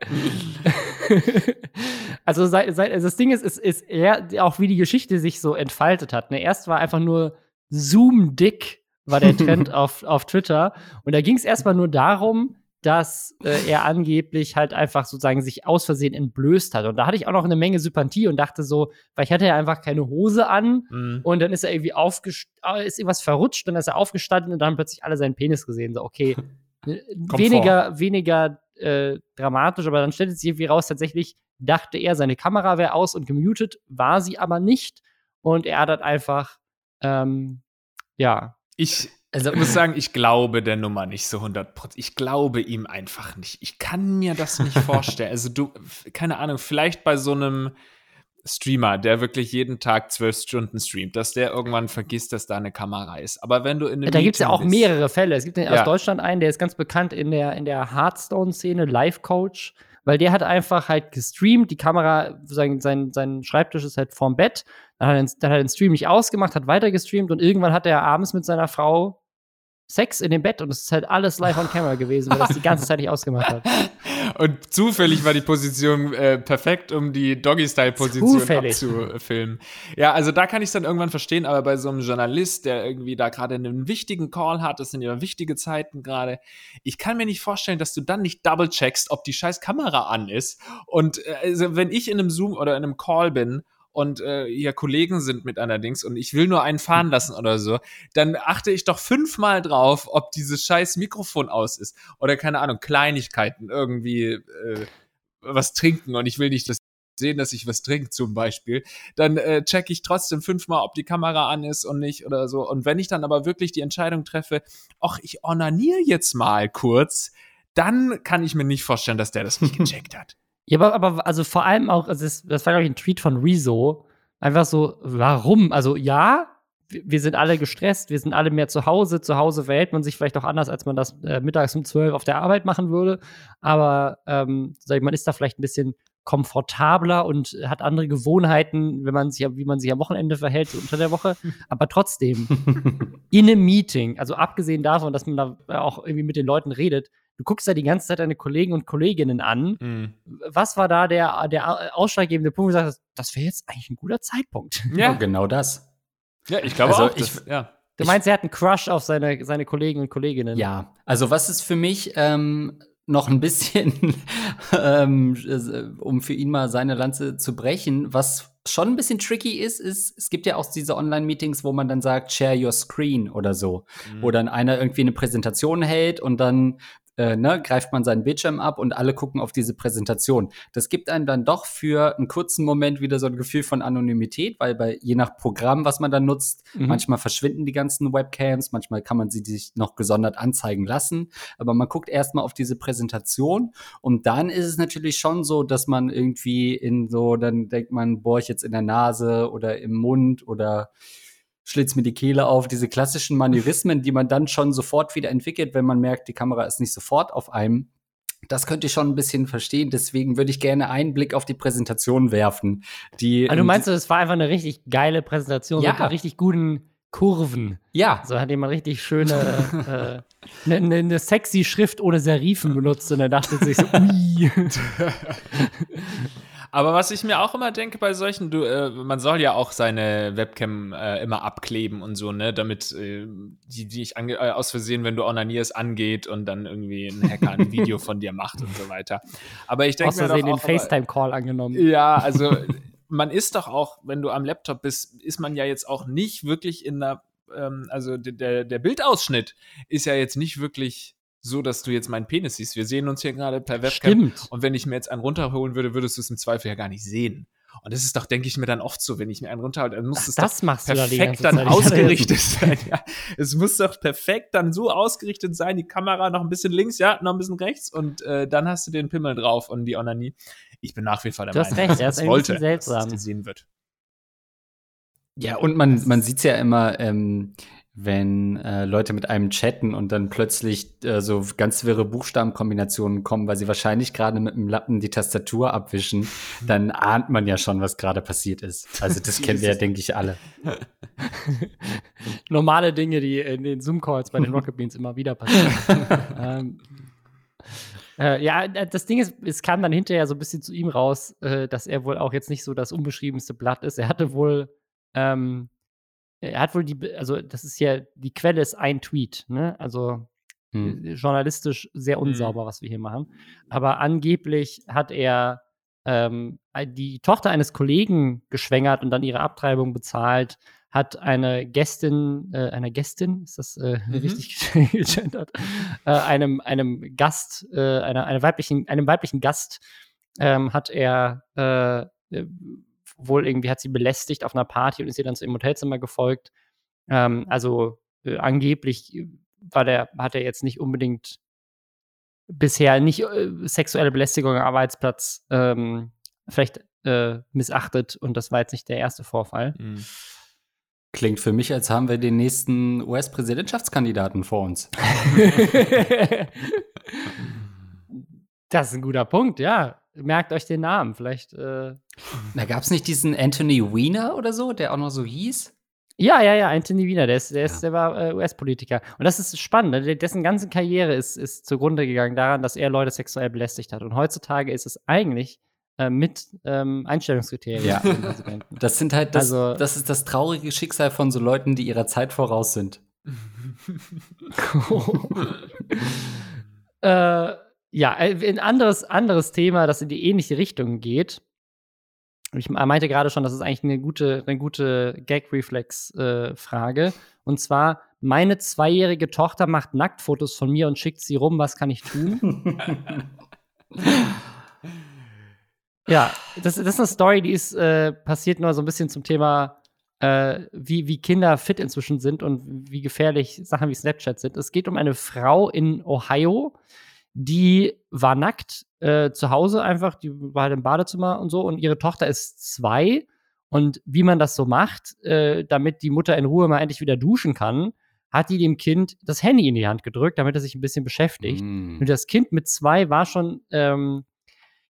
also, seit, seit, also das Ding ist, ist, ist eher auch wie die Geschichte sich so entfaltet hat. Ne? Erst war einfach nur Zoom-Dick, war der Trend auf, auf Twitter. Und da ging es erstmal nur darum, dass äh, er angeblich halt einfach sozusagen sich aus Versehen entblößt hat. Und da hatte ich auch noch eine Menge Sympathie und dachte so, vielleicht hatte er einfach keine Hose an mhm. und dann ist er irgendwie aufgestanden, äh, ist irgendwas verrutscht und dann ist er aufgestanden und dann haben plötzlich alle seinen Penis gesehen. So, okay, äh, weniger, weniger äh, dramatisch, aber dann stellt es sich irgendwie raus, tatsächlich dachte er, seine Kamera wäre aus und gemutet, war sie aber nicht. Und er hat halt einfach, ähm, ja. Ich, also, muss sagen, ich glaube der Nummer nicht so 100%. Ich glaube ihm einfach nicht. Ich kann mir das nicht vorstellen. Also, du, keine Ahnung, vielleicht bei so einem Streamer, der wirklich jeden Tag zwölf Stunden streamt, dass der irgendwann vergisst, dass da eine Kamera ist. Aber wenn du in einem Da gibt es ja auch bist, mehrere Fälle. Es gibt ja. aus Deutschland einen, der ist ganz bekannt in der, in der Hearthstone-Szene, Life Coach weil der hat einfach halt gestreamt, die Kamera, sein, sein, sein Schreibtisch ist halt vorm Bett, dann hat, er, dann hat er den Stream nicht ausgemacht, hat weiter gestreamt und irgendwann hat er abends mit seiner Frau Sex in dem Bett und es ist halt alles live on camera gewesen, weil das die ganze Zeit nicht ausgemacht hat. Und zufällig war die Position äh, perfekt, um die Doggy-Style-Position abzufilmen. Ja, also da kann ich es dann irgendwann verstehen, aber bei so einem Journalist, der irgendwie da gerade einen wichtigen Call hat, das sind ja wichtige Zeiten gerade, ich kann mir nicht vorstellen, dass du dann nicht double-checkst, ob die scheiß Kamera an ist. Und äh, also wenn ich in einem Zoom oder in einem Call bin und äh, hier Kollegen sind mit allerdings und ich will nur einen fahren lassen oder so, dann achte ich doch fünfmal drauf, ob dieses scheiß Mikrofon aus ist. Oder keine Ahnung, Kleinigkeiten, irgendwie äh, was trinken und ich will nicht das sehen, dass ich was trinke zum Beispiel, dann äh, checke ich trotzdem fünfmal, ob die Kamera an ist und nicht oder so. Und wenn ich dann aber wirklich die Entscheidung treffe, ach, ich onaniere jetzt mal kurz, dann kann ich mir nicht vorstellen, dass der das nicht gecheckt hat. Ja, aber, aber also vor allem auch, also das, das war, glaube ich, ein Tweet von Rezo. Einfach so, warum? Also ja, wir sind alle gestresst, wir sind alle mehr zu Hause. Zu Hause verhält man sich vielleicht auch anders, als man das äh, mittags um 12 auf der Arbeit machen würde. Aber ähm, ich, man ist da vielleicht ein bisschen komfortabler und hat andere Gewohnheiten, wenn man sich, wie man sich am Wochenende verhält, so unter der Woche. Aber trotzdem, in einem Meeting, also abgesehen davon, dass man da auch irgendwie mit den Leuten redet, du guckst da die ganze Zeit deine Kollegen und Kolleginnen an. Mhm. Was war da der, der ausschlaggebende Punkt, wo du sagst, das wäre jetzt eigentlich ein guter Zeitpunkt? Ja, genau das. Ja, ich glaube Also auch. ich- Das, ja. Du meinst, er hat einen Crush auf seine, seine Kollegen und Kolleginnen? Ja, also was ist für mich ähm, noch ein bisschen, ähm, äh, um für ihn mal seine Lanze zu brechen, was schon ein bisschen tricky ist, ist, es gibt ja auch diese Online-Meetings, wo man dann sagt, share your screen oder so, Mhm. wo dann einer irgendwie eine Präsentation hält und dann äh, ne, greift man seinen Bildschirm ab und alle gucken auf diese Präsentation. Das gibt einem dann doch für einen kurzen Moment wieder so ein Gefühl von Anonymität, weil bei je nach Programm, was man dann nutzt, Mhm. manchmal verschwinden die ganzen Webcams, manchmal kann man sie sich noch gesondert anzeigen lassen, aber man guckt erstmal auf diese Präsentation und dann ist es natürlich schon so, dass man irgendwie in so, dann denkt man, bohr ich jetzt in der Nase oder im Mund oder schlitzt mir die Kehle auf, diese klassischen Manierismen, die man dann schon sofort wieder entwickelt, wenn man merkt, die Kamera ist nicht sofort auf einem. Das könnte ich schon ein bisschen verstehen, deswegen würde ich gerne einen Blick auf die Präsentation werfen. Die, Also du meinst, es war einfach eine richtig geile Präsentation Ja. mit ein paar richtig guten Kurven. ja, So hat jemand richtig schöne, äh, eine ne, ne sexy Schrift ohne Serifen benutzt und er dachte sich so, ui. Aber was ich mir auch immer denke bei solchen, du, äh, man soll ja auch seine Webcam äh, immer abkleben und so, ne, damit äh, die, die nicht ange äh, aus Versehen, wenn du onanierst, angeht und dann irgendwie ein Hacker ein Video von dir macht und so weiter. Aber ich denke Aus mir doch Versehen den auch immer- FaceTime-Call angenommen. Ja, also man ist doch auch, wenn du am Laptop bist, ist man ja jetzt auch nicht wirklich in einer, ähm, also der, der Bildausschnitt ist ja jetzt nicht wirklich so, dass du jetzt meinen Penis siehst. Wir sehen uns hier gerade per Webcam. Stimmt. Und wenn ich mir jetzt einen runterholen würde, würdest du es im Zweifel ja gar nicht sehen. Und das ist doch, denke ich mir dann oft so, wenn ich mir einen runterhole, dann muss Ach, es das doch da perfekt dann ausgerichtet sein. Ja. Es muss doch perfekt dann so ausgerichtet sein, die Kamera noch ein bisschen links, ja, noch ein bisschen rechts und äh, dann hast du den Pimmel drauf und die Onanie. Ich bin nach wie vor der Du hast Meinung, recht, er dass ist es ein bisschen wollte, dass es gesehen wird. Ja, und man, man sieht ja immer, ähm, wenn äh, Leute mit einem chatten und dann plötzlich äh, so ganz wirre Buchstabenkombinationen kommen, weil sie wahrscheinlich gerade mit dem Lappen die Tastatur abwischen, dann ahnt man ja schon, was gerade passiert ist. Also das kennen wir ja, denke ich, alle. Normale Dinge, die in den Zoom-Calls bei den Rocket Beans immer wieder passieren. ähm, äh, ja, äh, das Ding ist, es kam dann hinterher so ein bisschen zu ihm raus, äh, dass er wohl auch jetzt nicht so das unbeschriebenste Blatt ist. Er hatte wohl, ähm, er hat wohl die, also das ist ja, die Quelle ist ein Tweet, ne? Also Hm. äh, journalistisch sehr unsauber, was wir hier machen. Aber angeblich hat er ähm, die Tochter eines Kollegen geschwängert und dann ihre Abtreibung bezahlt, hat eine Gästin, äh, eine Gästin, ist das äh, Mhm. richtig gegendert, äh, einem, einem Gast, äh, einer, einer weiblichen, einem weiblichen Gast ähm, hat er äh, äh, wohl irgendwie hat sie belästigt auf einer Party und ist ihr dann zu ihrem Hotelzimmer gefolgt. Ähm, also äh, angeblich äh, war der, hat er jetzt nicht unbedingt bisher nicht äh, sexuelle Belästigung am Arbeitsplatz ähm, vielleicht äh, missachtet und das war jetzt nicht der erste Vorfall. Mhm. Klingt für mich, als haben wir den nächsten US-Präsidentschaftskandidaten vor uns. das ist ein guter Punkt, ja. Merkt euch den Namen, vielleicht. Äh, Da gab es nicht diesen Anthony Weiner oder so, der auch noch so hieß? Ja, ja, ja, Anthony Wiener, der, ist, der, ist, der war äh, US-Politiker. Und das ist spannend. Ne? Dessen ganze Karriere ist, ist zugrunde gegangen daran, dass er Leute sexuell belästigt hat. Und heutzutage ist es eigentlich äh, mit ähm, Einstellungskriterien. Ja. Das sind halt das, also, das ist das traurige Schicksal von so Leuten, die ihrer Zeit voraus sind. äh, ja, äh, ein anderes, anderes Thema, das in die ähnliche Richtung geht. Ich meinte gerade schon, das ist eigentlich eine gute, eine gute Gag-Reflex-Frage. Äh, und zwar, meine zweijährige Tochter macht Nacktfotos von mir und schickt sie rum. Was kann ich tun? ja, das, das, ist eine Story, die ist äh, passiert nur so ein bisschen zum Thema, äh, wie, wie Kinder fit inzwischen sind und wie gefährlich Sachen wie Snapchat sind. Es geht um eine Frau in Ohio, die war nackt äh, zu Hause einfach, die war halt im Badezimmer und so und ihre Tochter ist zwei und wie man das so macht, äh, damit die Mutter in Ruhe mal endlich wieder duschen kann, hat die dem Kind das Handy in die Hand gedrückt, damit er sich ein bisschen beschäftigt. Mm. Und das Kind mit zwei war schon ähm,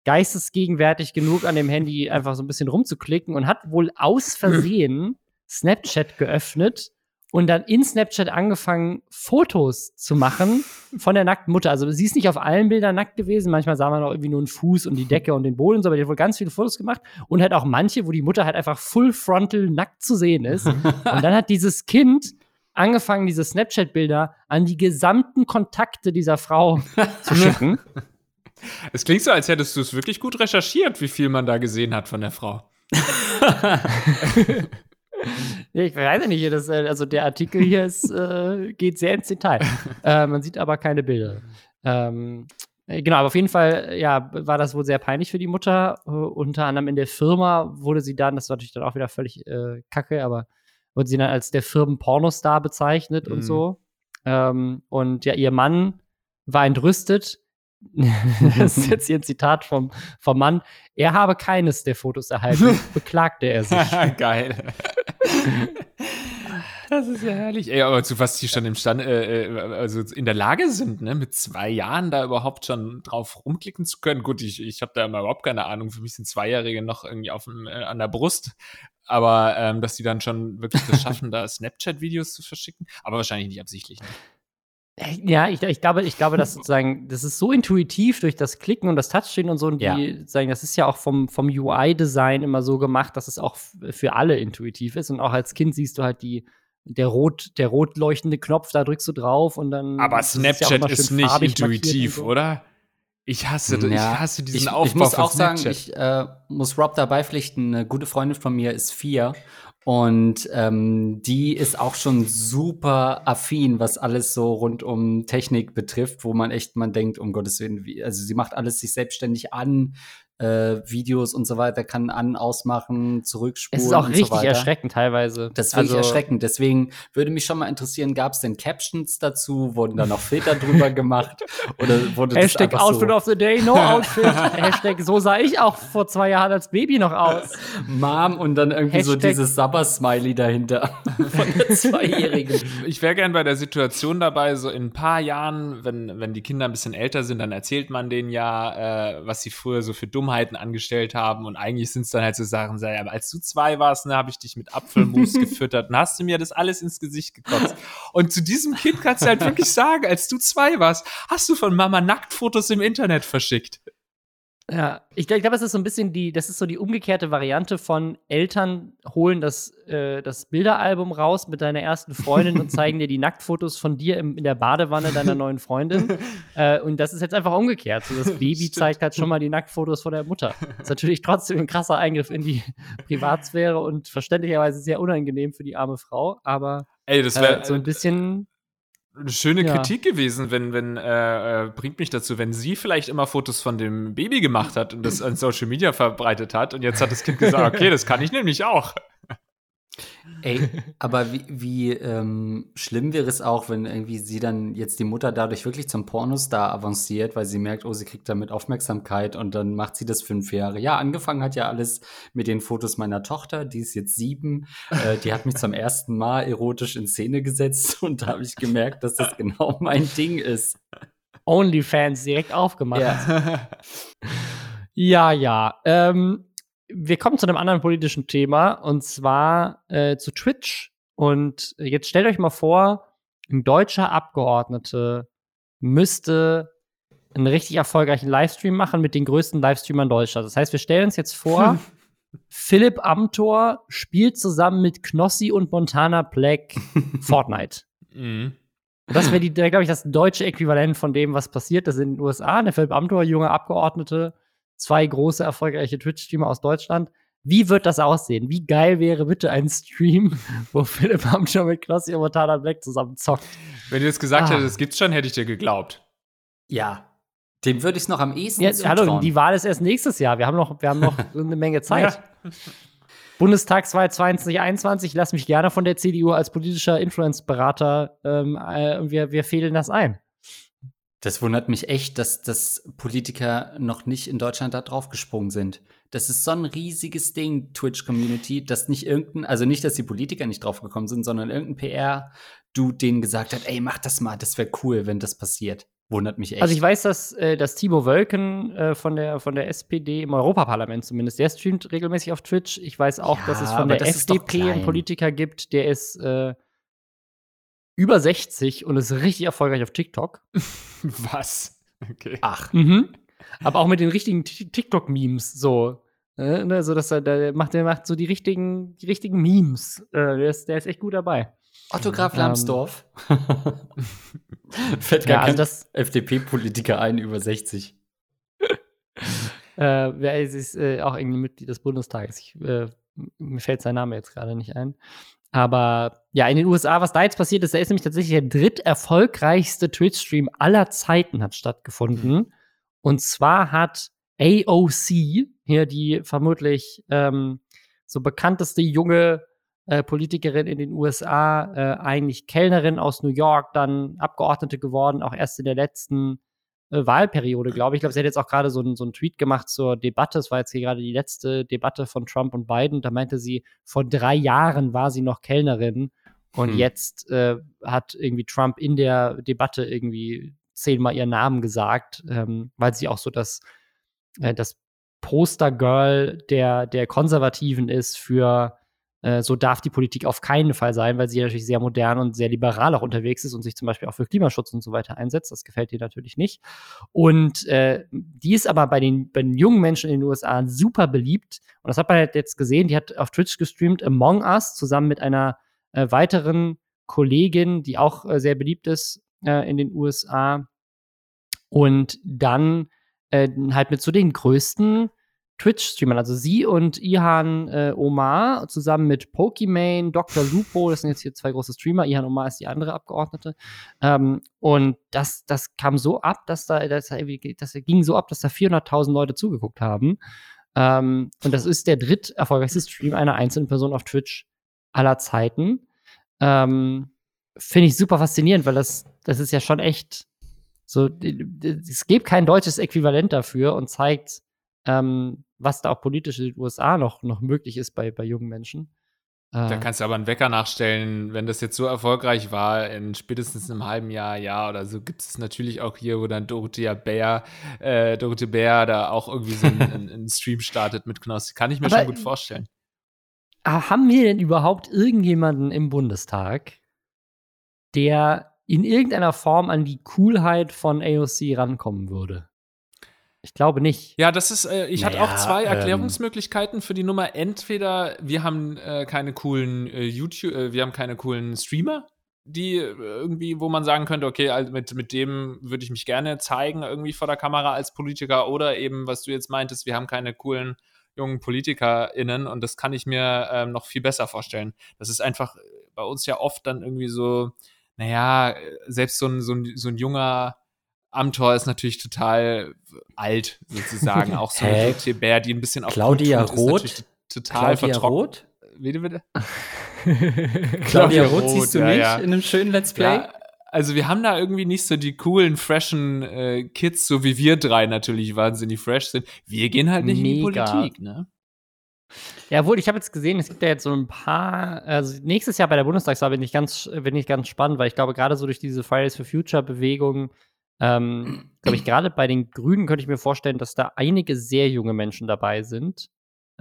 geistesgegenwärtig genug an dem Handy einfach so ein bisschen rumzuklicken und hat wohl aus Versehen Snapchat geöffnet und dann in Snapchat angefangen, Fotos zu machen von der nackten Mutter. Also sie ist nicht auf allen Bildern nackt gewesen. Manchmal sah man auch irgendwie nur einen Fuß und die Decke und den Boden und so, aber die hat wohl ganz viele Fotos gemacht und halt auch manche, wo die Mutter halt einfach full frontal nackt zu sehen ist. und dann hat dieses Kind angefangen, diese Snapchat-Bilder an die gesamten Kontakte dieser Frau zu schicken. Es klingt so, als hättest du es wirklich gut recherchiert, wie viel man da gesehen hat von der Frau. ich weiß ja nicht, das, äh, also der Artikel hier ist, äh, geht sehr ins Detail. Äh, man sieht aber keine Bilder. Ähm, äh, genau, aber auf jeden Fall, ja, war das wohl sehr peinlich für die Mutter. Uh, unter anderem in der Firma wurde sie dann, das war natürlich dann auch wieder völlig äh, kacke, aber wurde sie dann als der Firmen-Pornostar bezeichnet mhm. und so. Ähm, und ja, ihr Mann war entrüstet. das ist jetzt hier ein Zitat vom, vom Mann. Er habe keines der Fotos erhalten, beklagte er sich. Geil. Das ist ja herrlich. Ey, aber zu was die schon im Stand, äh, äh, also in der Lage sind, ne, mit zwei Jahren da überhaupt schon drauf rumklicken zu können. Gut, ich, ich habe da immer überhaupt keine Ahnung. Für mich sind Zweijährige noch irgendwie auf dem, äh, an der Brust. Aber ähm, dass die dann schon wirklich das schaffen, da Snapchat-Videos zu verschicken, aber wahrscheinlich nicht absichtlich. Ne? Ja, ich, ich, glaube, ich glaube, dass sozusagen, das ist so intuitiv durch das Klicken und das Touchscreen und so, und ja. die sagen, das ist ja auch vom, vom UI-Design immer so gemacht, dass es auch für alle intuitiv ist. Und auch als Kind siehst du halt die, der rot, der rot leuchtende Knopf, da drückst du drauf und dann. Aber Snapchat ist, ja ist nicht intuitiv, so. oder? Ich hasse, ja, ich hasse diesen ich, Aufbau Ich muss auch Snapchat. sagen, ich äh, muss Rob dabei pflichten. Eine gute Freundin von mir ist vier und ähm, die ist auch schon super affin, was alles so rund um Technik betrifft, wo man echt, man denkt, um Gottes Willen, wie, also sie macht alles sich selbstständig an, äh, Videos und so weiter, kann an, ausmachen, zurückspulen. Es ist auch richtig so erschreckend teilweise. Das ist wirklich also, erschreckend. Deswegen würde mich schon mal interessieren, gab es denn Captions dazu? Wurden da noch Filter drüber gemacht? Oder wurde Hashtag das Outfit so of the Day, no Outfit. Hashtag so sah ich auch vor zwei Jahren als Baby noch aus. Mom und dann irgendwie Hashtag so dieses Sabber-Smiley dahinter von der Zweijährigen. Ich wäre gern bei der Situation dabei, so in ein paar Jahren, wenn, wenn die Kinder ein bisschen älter sind, dann erzählt man denen ja, äh, was sie früher so für dumm Dummheiten angestellt haben und eigentlich sind es dann halt so Sachen, ja, aber als du zwei warst, ne, habe ich dich mit Apfelmus gefüttert und hast du mir das alles ins Gesicht gekotzt. Und zu diesem Kind kannst du halt wirklich sagen, als du zwei warst, hast du von Mama Nacktfotos im Internet verschickt. Ja, ich, ich glaube, es ist so ein bisschen die, das ist so die umgekehrte Variante von Eltern holen das, äh, das Bilderalbum raus mit deiner ersten Freundin und zeigen dir die Nacktfotos von dir im, in der Badewanne deiner neuen Freundin. äh, und das ist jetzt einfach umgekehrt. So, das Baby Stimmt. zeigt halt schon mal die Nacktfotos von der Mutter. Ist natürlich trotzdem ein krasser Eingriff in die Privatsphäre und verständlicherweise sehr unangenehm für die arme Frau, aber Ey, das wär, äh, so ein bisschen eine schöne ja. Kritik gewesen, wenn, wenn, äh, äh, bringt mich dazu, wenn sie vielleicht immer Fotos von dem Baby gemacht hat und das an Social Media verbreitet hat und jetzt hat das Kind gesagt, okay, das kann ich nämlich auch. Ey, aber wie, wie ähm, schlimm wäre es auch, wenn irgendwie sie dann jetzt die Mutter dadurch wirklich zum Pornostar avanciert, weil sie merkt, oh, sie kriegt damit Aufmerksamkeit und dann macht sie das fünf Jahre. Ja, angefangen hat ja alles mit den Fotos meiner Tochter, die ist jetzt sieben. Äh, die hat mich zum ersten Mal erotisch in Szene gesetzt und da habe ich gemerkt, dass das genau mein Ding ist. OnlyFans direkt aufgemacht. Ja, ja. ja. Ähm, wir kommen zu einem anderen politischen Thema und zwar äh, zu Twitch Und jetzt stellt euch mal vor, ein deutscher Abgeordneter müsste einen richtig erfolgreichen Livestream machen mit den größten Livestreamern Deutschlands. Das heißt, wir stellen uns jetzt vor, Philipp Amthor spielt zusammen mit Knossi und Montana Black Fortnite. Mhm. Das wäre, glaube ich, das deutsche Äquivalent von dem, was passiert ist in den USA. Der Philipp Amthor, junger Abgeordnete, zwei große erfolgreiche Twitch-Streamer aus Deutschland. Wie wird das aussehen? Wie geil wäre bitte ein Stream, wo Philipp Amthor mit Knossi und Montana Black zusammen zockt? Wenn du jetzt gesagt ah. hättest, das gibt's schon, hätte ich dir geglaubt. Ja, dem würde ich es noch am ehesten ja, Hallo, die Wahl ist erst nächstes Jahr. Wir haben noch, wir haben noch eine Menge Zeit. Ja. Bundestagswahl 2021, lass mich gerne von der CDU als politischer Influence-Berater, ähm, äh, wir, wir fehlen das ein. Das wundert mich echt, dass, dass Politiker noch nicht in Deutschland da draufgesprungen sind. Das ist so ein riesiges Ding, Twitch-Community, dass nicht irgendein, also nicht, dass die Politiker nicht draufgekommen sind, sondern irgendein PR-Dude denen gesagt hat, ey, mach das mal, das wäre cool, wenn das passiert. Wundert mich echt. Also ich weiß, dass, äh, dass Timo Wölken äh, von, der, von der SPD im Europaparlament zumindest, der streamt regelmäßig auf Twitch. Ich weiß auch, ja, dass es von der FDP einen Politiker gibt, der ist äh, über 60 und ist richtig erfolgreich auf TikTok. Was? Okay. Ach. Mhm. Aber auch mit den richtigen TikTok-Memes so. Äh, ne, so dass er der macht, der macht so die richtigen, die richtigen Memes. Äh, der, ist, der ist echt gut dabei. Otto Graf ähm, Lambsdorff. Fällt gar ja, also das FDP-Politiker ein über 60. äh, wer ist äh, auch irgendwie Mitglied des Bundestages. Ich, äh, mir fällt sein Name jetzt gerade nicht ein. Aber ja, in den USA, was da jetzt passiert ist, da ist nämlich tatsächlich der dritterfolgreichste Twitch-Stream aller Zeiten hat stattgefunden. Mhm. Und zwar hat AOC, hier die vermutlich ähm, so bekannteste junge äh, Politikerin in den USA, äh, eigentlich Kellnerin aus New York, dann Abgeordnete geworden, auch erst in der letzten Wahlperiode, glaube ich. Ich glaube, sie hat jetzt auch gerade so, so einen Tweet gemacht zur Debatte. Es war jetzt hier gerade die letzte Debatte von Trump und Biden. Da meinte sie, vor drei Jahren war sie noch Kellnerin und hm. jetzt äh, hat irgendwie Trump in der Debatte irgendwie zehnmal ihren Namen gesagt, ähm, weil sie auch so das, äh, das Postergirl der, der Konservativen ist für äh, so darf die Politik auf keinen Fall sein, weil sie natürlich sehr modern und sehr liberal auch unterwegs ist und sich zum Beispiel auch für Klimaschutz und so weiter einsetzt. Das gefällt ihr natürlich nicht. Und äh, die ist aber bei den, bei den jungen Menschen in den USA super beliebt. Und das hat man halt jetzt gesehen. Die hat auf Twitch gestreamt Among Us zusammen mit einer äh, weiteren Kollegin, die auch äh, sehr beliebt ist äh, in den USA. Und dann äh, halt mit so den größten Twitch-Streamern. Also sie und Ihan äh, Omar zusammen mit Pokimane, Dr. Lupo, das sind jetzt hier zwei große Streamer. Ihan Omar ist die andere Abgeordnete. Ähm, und das, das kam so ab, dass da, das, das ging so ab, dass da 400.000 Leute zugeguckt haben. Ähm, und das ist der dritt erfolgreichste Stream einer einzelnen Person auf Twitch aller Zeiten. Ähm, Finde ich super faszinierend, weil das, das ist ja schon echt so, es gibt kein deutsches Äquivalent dafür und zeigt, ähm, was da auch politisch in den USA noch, noch möglich ist bei, bei jungen Menschen. Da äh, kannst du aber einen Wecker nachstellen, wenn das jetzt so erfolgreich war, in spätestens einem halben Jahr, Jahr oder so, gibt es natürlich auch hier, wo dann Dorothea Bär, äh, Dorothea Bär da auch irgendwie so einen, einen Stream startet mit Knossi. Kann ich mir aber schon gut vorstellen. Haben wir denn überhaupt irgendjemanden im Bundestag, der in irgendeiner Form an die Coolheit von AOC rankommen würde? Ich glaube nicht. Ja, das ist, äh, ich naja, hatte auch zwei ähm, Erklärungsmöglichkeiten für die Nummer. Entweder wir haben äh, keine coolen äh, YouTube, äh, wir haben keine coolen Streamer, die äh, irgendwie, wo man sagen könnte, okay, also mit, mit dem würde ich mich gerne zeigen, irgendwie vor der Kamera als Politiker. Oder eben, was du jetzt meintest, wir haben keine coolen jungen PolitikerInnen und das kann ich mir ähm, noch viel besser vorstellen. Das ist einfach bei uns ja oft dann irgendwie so, naja, selbst so ein, so ein, so ein junger Amtor ist natürlich total alt, sozusagen. Auch so eine Bär, die ein bisschen auf Claudia Roth. Total Claudia Roth? Wie bitte? Claudia Roth siehst du ja, nicht ja. in einem schönen Let's Play? Ja, also wir haben da irgendwie nicht so die coolen, freshen äh, Kids, so wie wir drei natürlich wahnsinnig fresh sind. Wir gehen halt nicht Mega. in die Politik, ne? Ja, wohl, ich habe jetzt gesehen, es gibt ja jetzt so ein paar, also nächstes Jahr bei der Bundestagswahl bin ich ganz, bin ich ganz spannend, weil ich glaube, gerade so durch diese Fridays for Future Bewegung ähm, glaube ich, gerade bei den Grünen könnte ich mir vorstellen, dass da einige sehr junge Menschen dabei sind,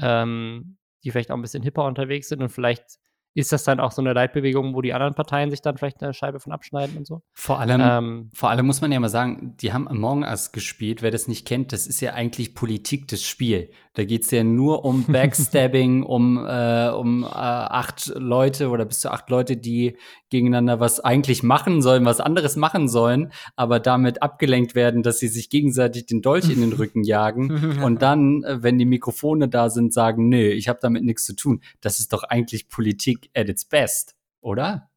ähm, die vielleicht auch ein bisschen hipper unterwegs sind und vielleicht ist das dann auch so eine Leitbewegung, wo die anderen Parteien sich dann vielleicht eine Scheibe von abschneiden und so? Vor allem, ähm, vor allem muss man ja mal sagen, die haben Among Us gespielt. Wer das nicht kennt, das ist ja eigentlich Politik, das Spiel. Da geht es ja nur um Backstabbing, um, äh, um äh, acht Leute oder bis zu acht Leute, die gegeneinander was eigentlich machen sollen, was anderes machen sollen, aber damit abgelenkt werden, dass sie sich gegenseitig den Dolch in den Rücken jagen und dann, äh, wenn die Mikrofone da sind, sagen, nö, ich habe damit nichts zu tun. Das ist doch eigentlich Politik at its best, oder?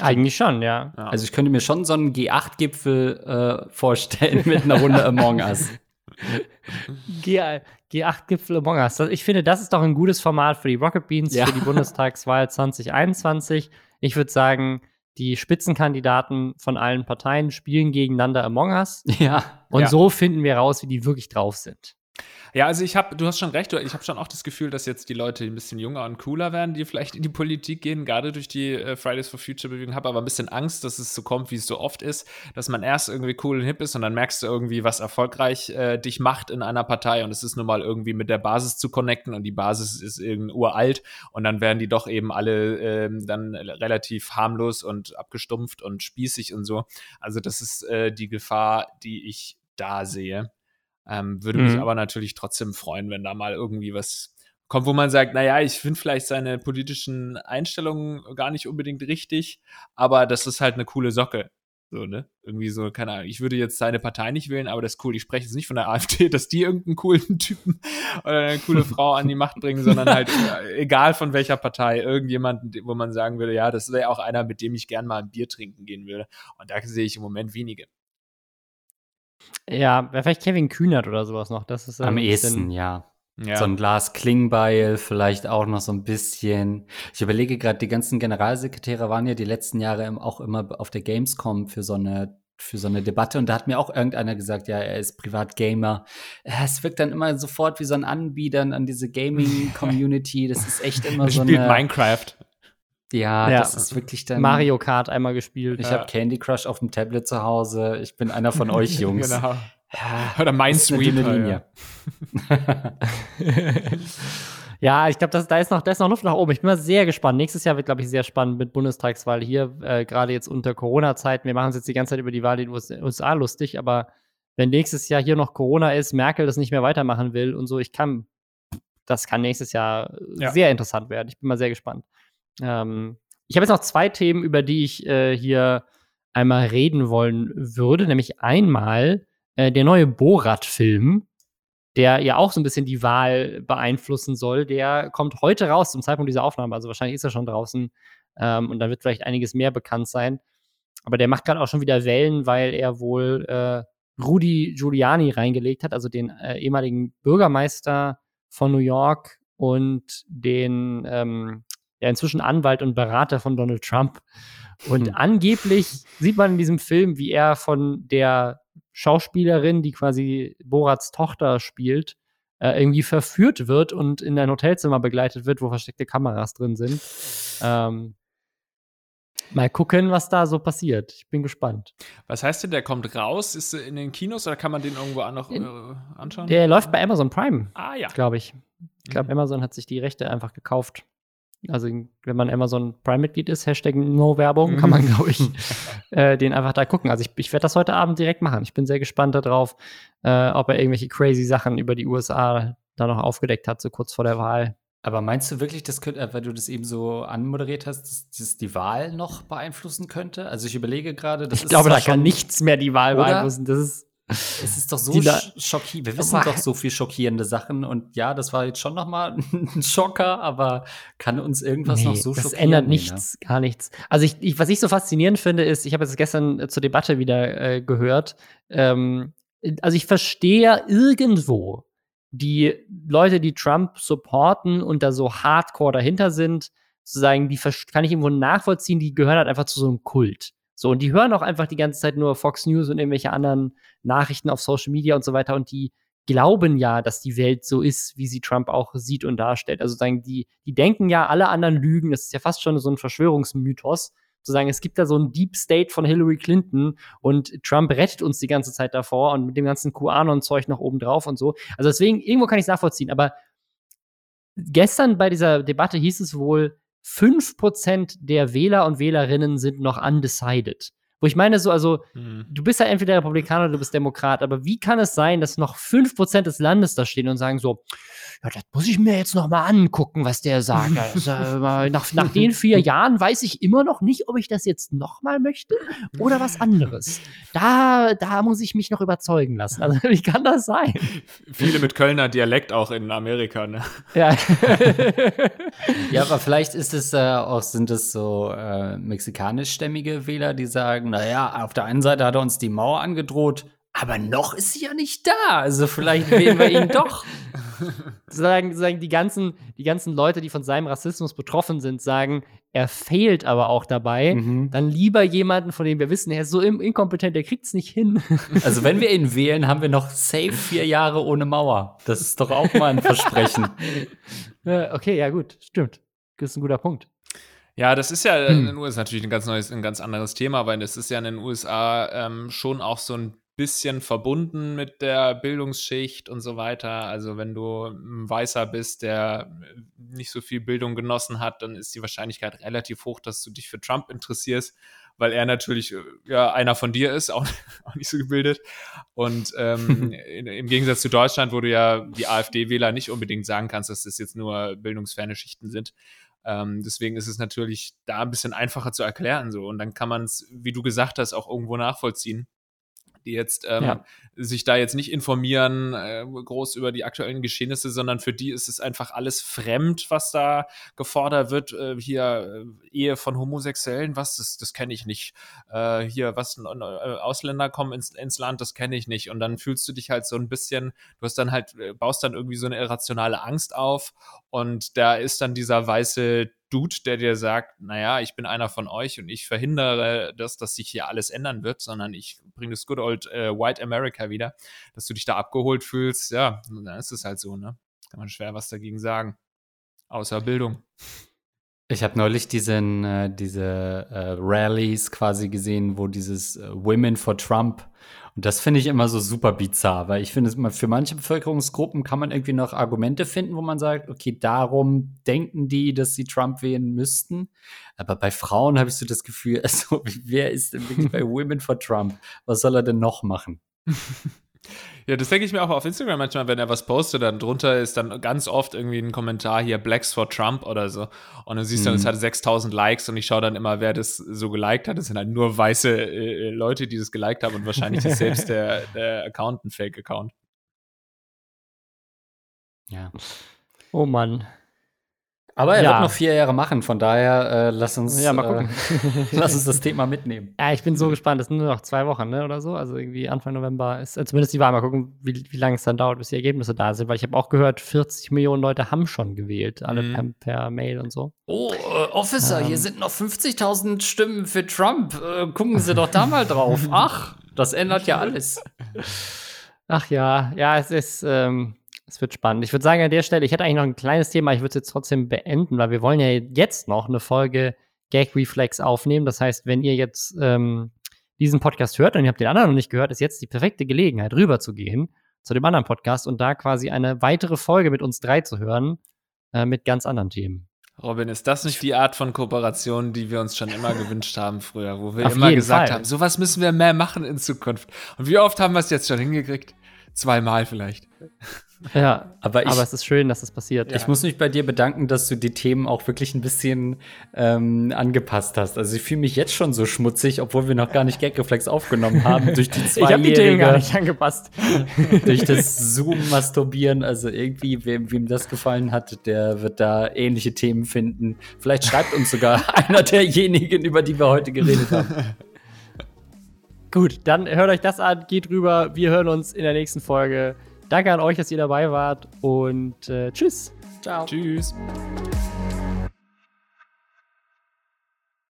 Eigentlich schon, ja. ja. Also ich könnte mir schon so einen G8-Gipfel äh, vorstellen mit einer Runde Among Us. G8-Gipfel Among Us. Ich finde, das ist doch ein gutes Format für die Rocket Beans, ja. für die Bundestagswahl 2021. Ich würde sagen, die Spitzenkandidaten von allen Parteien spielen gegeneinander Among Us. Ja. Und ja. so finden wir raus, wie die wirklich drauf sind. Ja, also ich habe, du hast schon recht, ich habe schon auch das Gefühl, dass jetzt die Leute ein bisschen jünger und cooler werden, die vielleicht in die Politik gehen, gerade durch die äh, Fridays for Future Bewegung. Habe aber ein bisschen Angst, dass es so kommt, wie es so oft ist, dass man erst irgendwie cool und hip ist und dann merkst du irgendwie, was erfolgreich äh, dich macht in einer Partei und es ist nun mal irgendwie mit der Basis zu connecten und die Basis ist irgendwie uralt und dann werden die doch eben alle ähm, dann relativ harmlos und abgestumpft und spießig und so. Also das ist äh, die Gefahr, die ich da sehe. Ähm, würde mhm. mich aber natürlich trotzdem freuen, wenn da mal irgendwie was kommt, wo man sagt, naja, ich finde vielleicht seine politischen Einstellungen gar nicht unbedingt richtig, aber das ist halt eine coole Socke. So, ne? Irgendwie so, keine Ahnung, ich würde jetzt seine Partei nicht wählen, aber das ist cool. Ich spreche jetzt nicht von der AfD, dass die irgendeinen coolen Typen oder eine coole Frau an die Macht bringen, sondern halt äh, egal von welcher Partei, irgendjemanden, wo man sagen würde, ja, das wäre auch einer, mit dem ich gern mal ein Bier trinken gehen würde. Und da sehe ich im Moment wenige. Ja, vielleicht Kevin Kühnert oder sowas noch. Das ist am ehesten, ja. ja. So ein Glas Klingbeil, vielleicht auch noch so ein bisschen. Ich überlege gerade, die ganzen Generalsekretäre waren ja die letzten Jahre auch immer auf der Gamescom für so eine für so eine Debatte und da hat mir auch irgendeiner gesagt, ja, er ist Privatgamer. Es wirkt dann immer sofort wie so ein Anbietern an diese Gaming-Community. Das ist echt immer so eine. Minecraft. Ja, ja, das ist wirklich dann. Mario Kart einmal gespielt. Ich ja. habe Candy Crush auf dem Tablet zu Hause. Ich bin einer von euch Jungs. genau. Ja, Oder Minesweeper. Linie. ja, ich glaube, da ist noch, da ist noch Luft nach oben. Ich bin mal sehr gespannt. Nächstes Jahr wird, glaube ich, sehr spannend mit Bundestagswahl hier, äh, gerade jetzt unter Corona-Zeiten. Wir machen uns jetzt die ganze Zeit über die Wahl in den USA lustig, aber wenn nächstes Jahr hier noch Corona ist, Merkel das nicht mehr weitermachen will und so, ich kann, das kann nächstes Jahr ja. sehr interessant werden. Ich bin mal sehr gespannt. Ähm, ich habe jetzt noch zwei Themen, über die ich äh, hier einmal reden wollen würde. Nämlich einmal äh, der neue Borat-Film, der ja auch so ein bisschen die Wahl beeinflussen soll. Der kommt heute raus zum Zeitpunkt dieser Aufnahme. Also wahrscheinlich ist er schon draußen. Ähm, und dann wird vielleicht einiges mehr bekannt sein. Aber der macht gerade auch schon wieder Wellen, weil er wohl äh, Rudy Giuliani reingelegt hat, also den äh, ehemaligen Bürgermeister von New York und den ähm, ja inzwischen Anwalt und Berater von Donald Trump. Und hm. angeblich sieht man in diesem Film, wie er von der Schauspielerin, die quasi Borats Tochter spielt, äh, irgendwie verführt wird und in ein Hotelzimmer begleitet wird, wo versteckte Kameras drin sind. Ähm, mal gucken, was da so passiert. Ich bin gespannt. Was heißt denn, der kommt raus? Ist er in den Kinos oder kann man den irgendwo noch äh, anschauen? Der läuft bei Amazon Prime. Ah ja. Glaube ich. Ich glaube, mhm. Amazon hat sich die Rechte einfach gekauft. Also wenn man Amazon Prime-Mitglied ist, Hashtag No-Werbung, kann man, glaube ich, äh, den einfach da gucken. Also ich, ich werde das heute Abend direkt machen. Ich bin sehr gespannt darauf, äh, ob er irgendwelche crazy Sachen über die USA da noch aufgedeckt hat, so kurz vor der Wahl. Aber meinst du wirklich, das könnte, äh, weil du das eben so anmoderiert hast, dass das die Wahl noch beeinflussen könnte? Also ich überlege gerade, das ich ist. Ich glaube, da kann nichts mehr die Wahl oder? beeinflussen. Das ist es ist doch so schockierend. Wir wissen doch so viel schockierende Sachen und ja, das war jetzt schon noch mal ein Schocker, aber kann uns irgendwas nee, noch so schockieren? Das ändert nichts, nee, ne? gar nichts. Also ich, ich, was ich so faszinierend finde, ist, ich habe es gestern äh, zur Debatte wieder äh, gehört. Ähm, also ich verstehe irgendwo die Leute, die Trump supporten und da so Hardcore dahinter sind, sozusagen, die kann ich irgendwo nachvollziehen. Die gehören halt einfach zu so einem Kult. So, und die hören auch einfach die ganze Zeit nur Fox News und irgendwelche anderen Nachrichten auf Social Media und so weiter und die glauben ja, dass die Welt so ist, wie sie Trump auch sieht und darstellt. Also sagen die, die denken ja, alle anderen lügen. Das ist ja fast schon so ein Verschwörungsmythos. Zu sagen, es gibt da so ein Deep State von Hillary Clinton und Trump rettet uns die ganze Zeit davor und mit dem ganzen QAnon-Zeug noch oben drauf und so. Also deswegen, irgendwo kann ich es nachvollziehen. Aber gestern bei dieser Debatte hieß es wohl, 5% der Wähler und Wählerinnen sind noch undecided. Wo ich meine, so, also, mhm. du bist ja entweder Republikaner oder du bist Demokrat, aber wie kann es sein, dass noch 5% des Landes da stehen und sagen so, ja, das muss ich mir jetzt noch mal angucken, was der sagt. Also, nach, nach den vier Jahren weiß ich immer noch nicht, ob ich das jetzt noch mal möchte oder was anderes. Da, da muss ich mich noch überzeugen lassen. Also, wie kann das sein? Viele mit Kölner Dialekt auch in Amerika, ne? Ja. ja, aber vielleicht ist es äh, auch, sind es so äh, mexikanischstämmige Wähler, die sagen, naja, auf der einen Seite hat er uns die Mauer angedroht, aber noch ist sie ja nicht da. Also vielleicht wählen wir ihn doch. sagen, sagen die, ganzen, die ganzen Leute, die von seinem Rassismus betroffen sind, sagen, er fehlt aber auch dabei. Mhm. Dann lieber jemanden, von dem wir wissen, er ist so inkompetent, der kriegt es nicht hin. Also wenn wir ihn wählen, haben wir noch safe vier Jahre ohne Mauer. Das ist doch auch mal ein Versprechen. okay, ja gut, stimmt. Das ist ein guter Punkt. Ja, das ist ja hm. in den USA natürlich ein ganz neues, ein ganz anderes Thema, weil es ist ja in den USA ähm, schon auch so ein bisschen verbunden mit der Bildungsschicht und so weiter. Also wenn du ein Weißer bist, der nicht so viel Bildung genossen hat, dann ist die Wahrscheinlichkeit relativ hoch, dass du dich für Trump interessierst, weil er natürlich äh, ja einer von dir ist, auch, auch nicht so gebildet. Und ähm, im Gegensatz zu Deutschland, wo du ja die AfD-Wähler nicht unbedingt sagen kannst, dass das jetzt nur bildungsferne Schichten sind. Ähm, deswegen ist es natürlich da ein bisschen einfacher zu erklären so. Und dann kann man es, wie du gesagt hast, auch irgendwo nachvollziehen die jetzt ähm, ja. sich da jetzt nicht informieren äh, groß über die aktuellen Geschehnisse, sondern für die ist es einfach alles fremd, was da gefordert wird. Äh, hier äh, Ehe von Homosexuellen, was das, das kenne ich nicht. Äh, hier was äh, Ausländer kommen ins, ins Land, das kenne ich nicht. Und dann fühlst du dich halt so ein bisschen, du hast dann halt äh, baust dann irgendwie so eine irrationale Angst auf und da ist dann dieser weiße Dude, der dir sagt, naja, ich bin einer von euch und ich verhindere das, dass sich hier alles ändern wird, sondern ich bringe das good old äh, White America wieder, dass du dich da abgeholt fühlst, ja, dann ist es halt so, ne? Kann man schwer was dagegen sagen. Außer Bildung. Ich habe neulich diesen, äh, diese äh, Rallies quasi gesehen, wo dieses äh, Women for Trump und das finde ich immer so super bizarr, weil ich finde, für manche Bevölkerungsgruppen kann man irgendwie noch Argumente finden, wo man sagt, okay, darum denken die, dass sie Trump wählen müssten. Aber bei Frauen habe ich so das Gefühl, also, wer ist denn wirklich bei Women for Trump? Was soll er denn noch machen? Ja, das denke ich mir auch auf Instagram manchmal, wenn er was postet, dann drunter ist dann ganz oft irgendwie ein Kommentar hier Blacks for Trump oder so. Und dann siehst du, mhm. es hat 6000 Likes und ich schaue dann immer, wer das so geliked hat. Das sind halt nur weiße äh, Leute, die das geliked haben und wahrscheinlich ist selbst der, der Account ein Fake-Account. Ja. Oh Mann. Aber er ja. wird noch vier Jahre machen, von daher äh, lass uns ja, mal gucken. Äh, lass uns das Thema mitnehmen. Ja, ich bin so gespannt. Das sind nur noch zwei Wochen, ne, oder so. Also irgendwie Anfang November ist äh, zumindest die Wahl. Mal gucken, wie, wie lange es dann dauert, bis die Ergebnisse da sind. Weil ich habe auch gehört, 40 Millionen Leute haben schon gewählt, alle mhm. per, per, Mail und so. Oh, äh, Officer, ähm. hier sind noch 50.000 Stimmen für Trump. Äh, gucken Sie doch da mal drauf. Ach, das ändert ja alles. Ach ja, ja, es ist. Ähm es wird spannend. Ich würde sagen, an der Stelle, ich hätte eigentlich noch ein kleines Thema, ich würde es jetzt trotzdem beenden, weil wir wollen ja jetzt noch eine Folge Gag Reflex aufnehmen. Das heißt, wenn ihr jetzt ähm, diesen Podcast hört und ihr habt den anderen noch nicht gehört, ist jetzt die perfekte Gelegenheit, rüber zu gehen zu dem anderen Podcast und da quasi eine weitere Folge mit uns drei zu hören, äh, mit ganz anderen Themen. Robin, ist das nicht die Art von Kooperation, die wir uns schon immer gewünscht haben früher, wo wir Auf immer gesagt Fall. haben, sowas müssen wir mehr machen in Zukunft. Und wie oft haben wir es jetzt schon hingekriegt? Zweimal vielleicht. Ja, aber, ich, aber es ist schön, dass das passiert. Ich ja. muss mich bei dir bedanken, dass du die Themen auch wirklich ein bisschen ähm, angepasst hast. Also ich fühle mich jetzt schon so schmutzig, obwohl wir noch gar nicht Gagreflex aufgenommen haben durch die zwei Ich habe die Themen gar nicht angepasst. durch das Zoom-Masturbieren. Also irgendwie, wem, wem das gefallen hat, der wird da ähnliche Themen finden. Vielleicht schreibt uns sogar einer derjenigen, über die wir heute geredet haben. Gut, dann hört euch das an, geht rüber. Wir hören uns in der nächsten Folge. Danke an euch, dass ihr dabei wart und äh, tschüss. Ciao. Tschüss.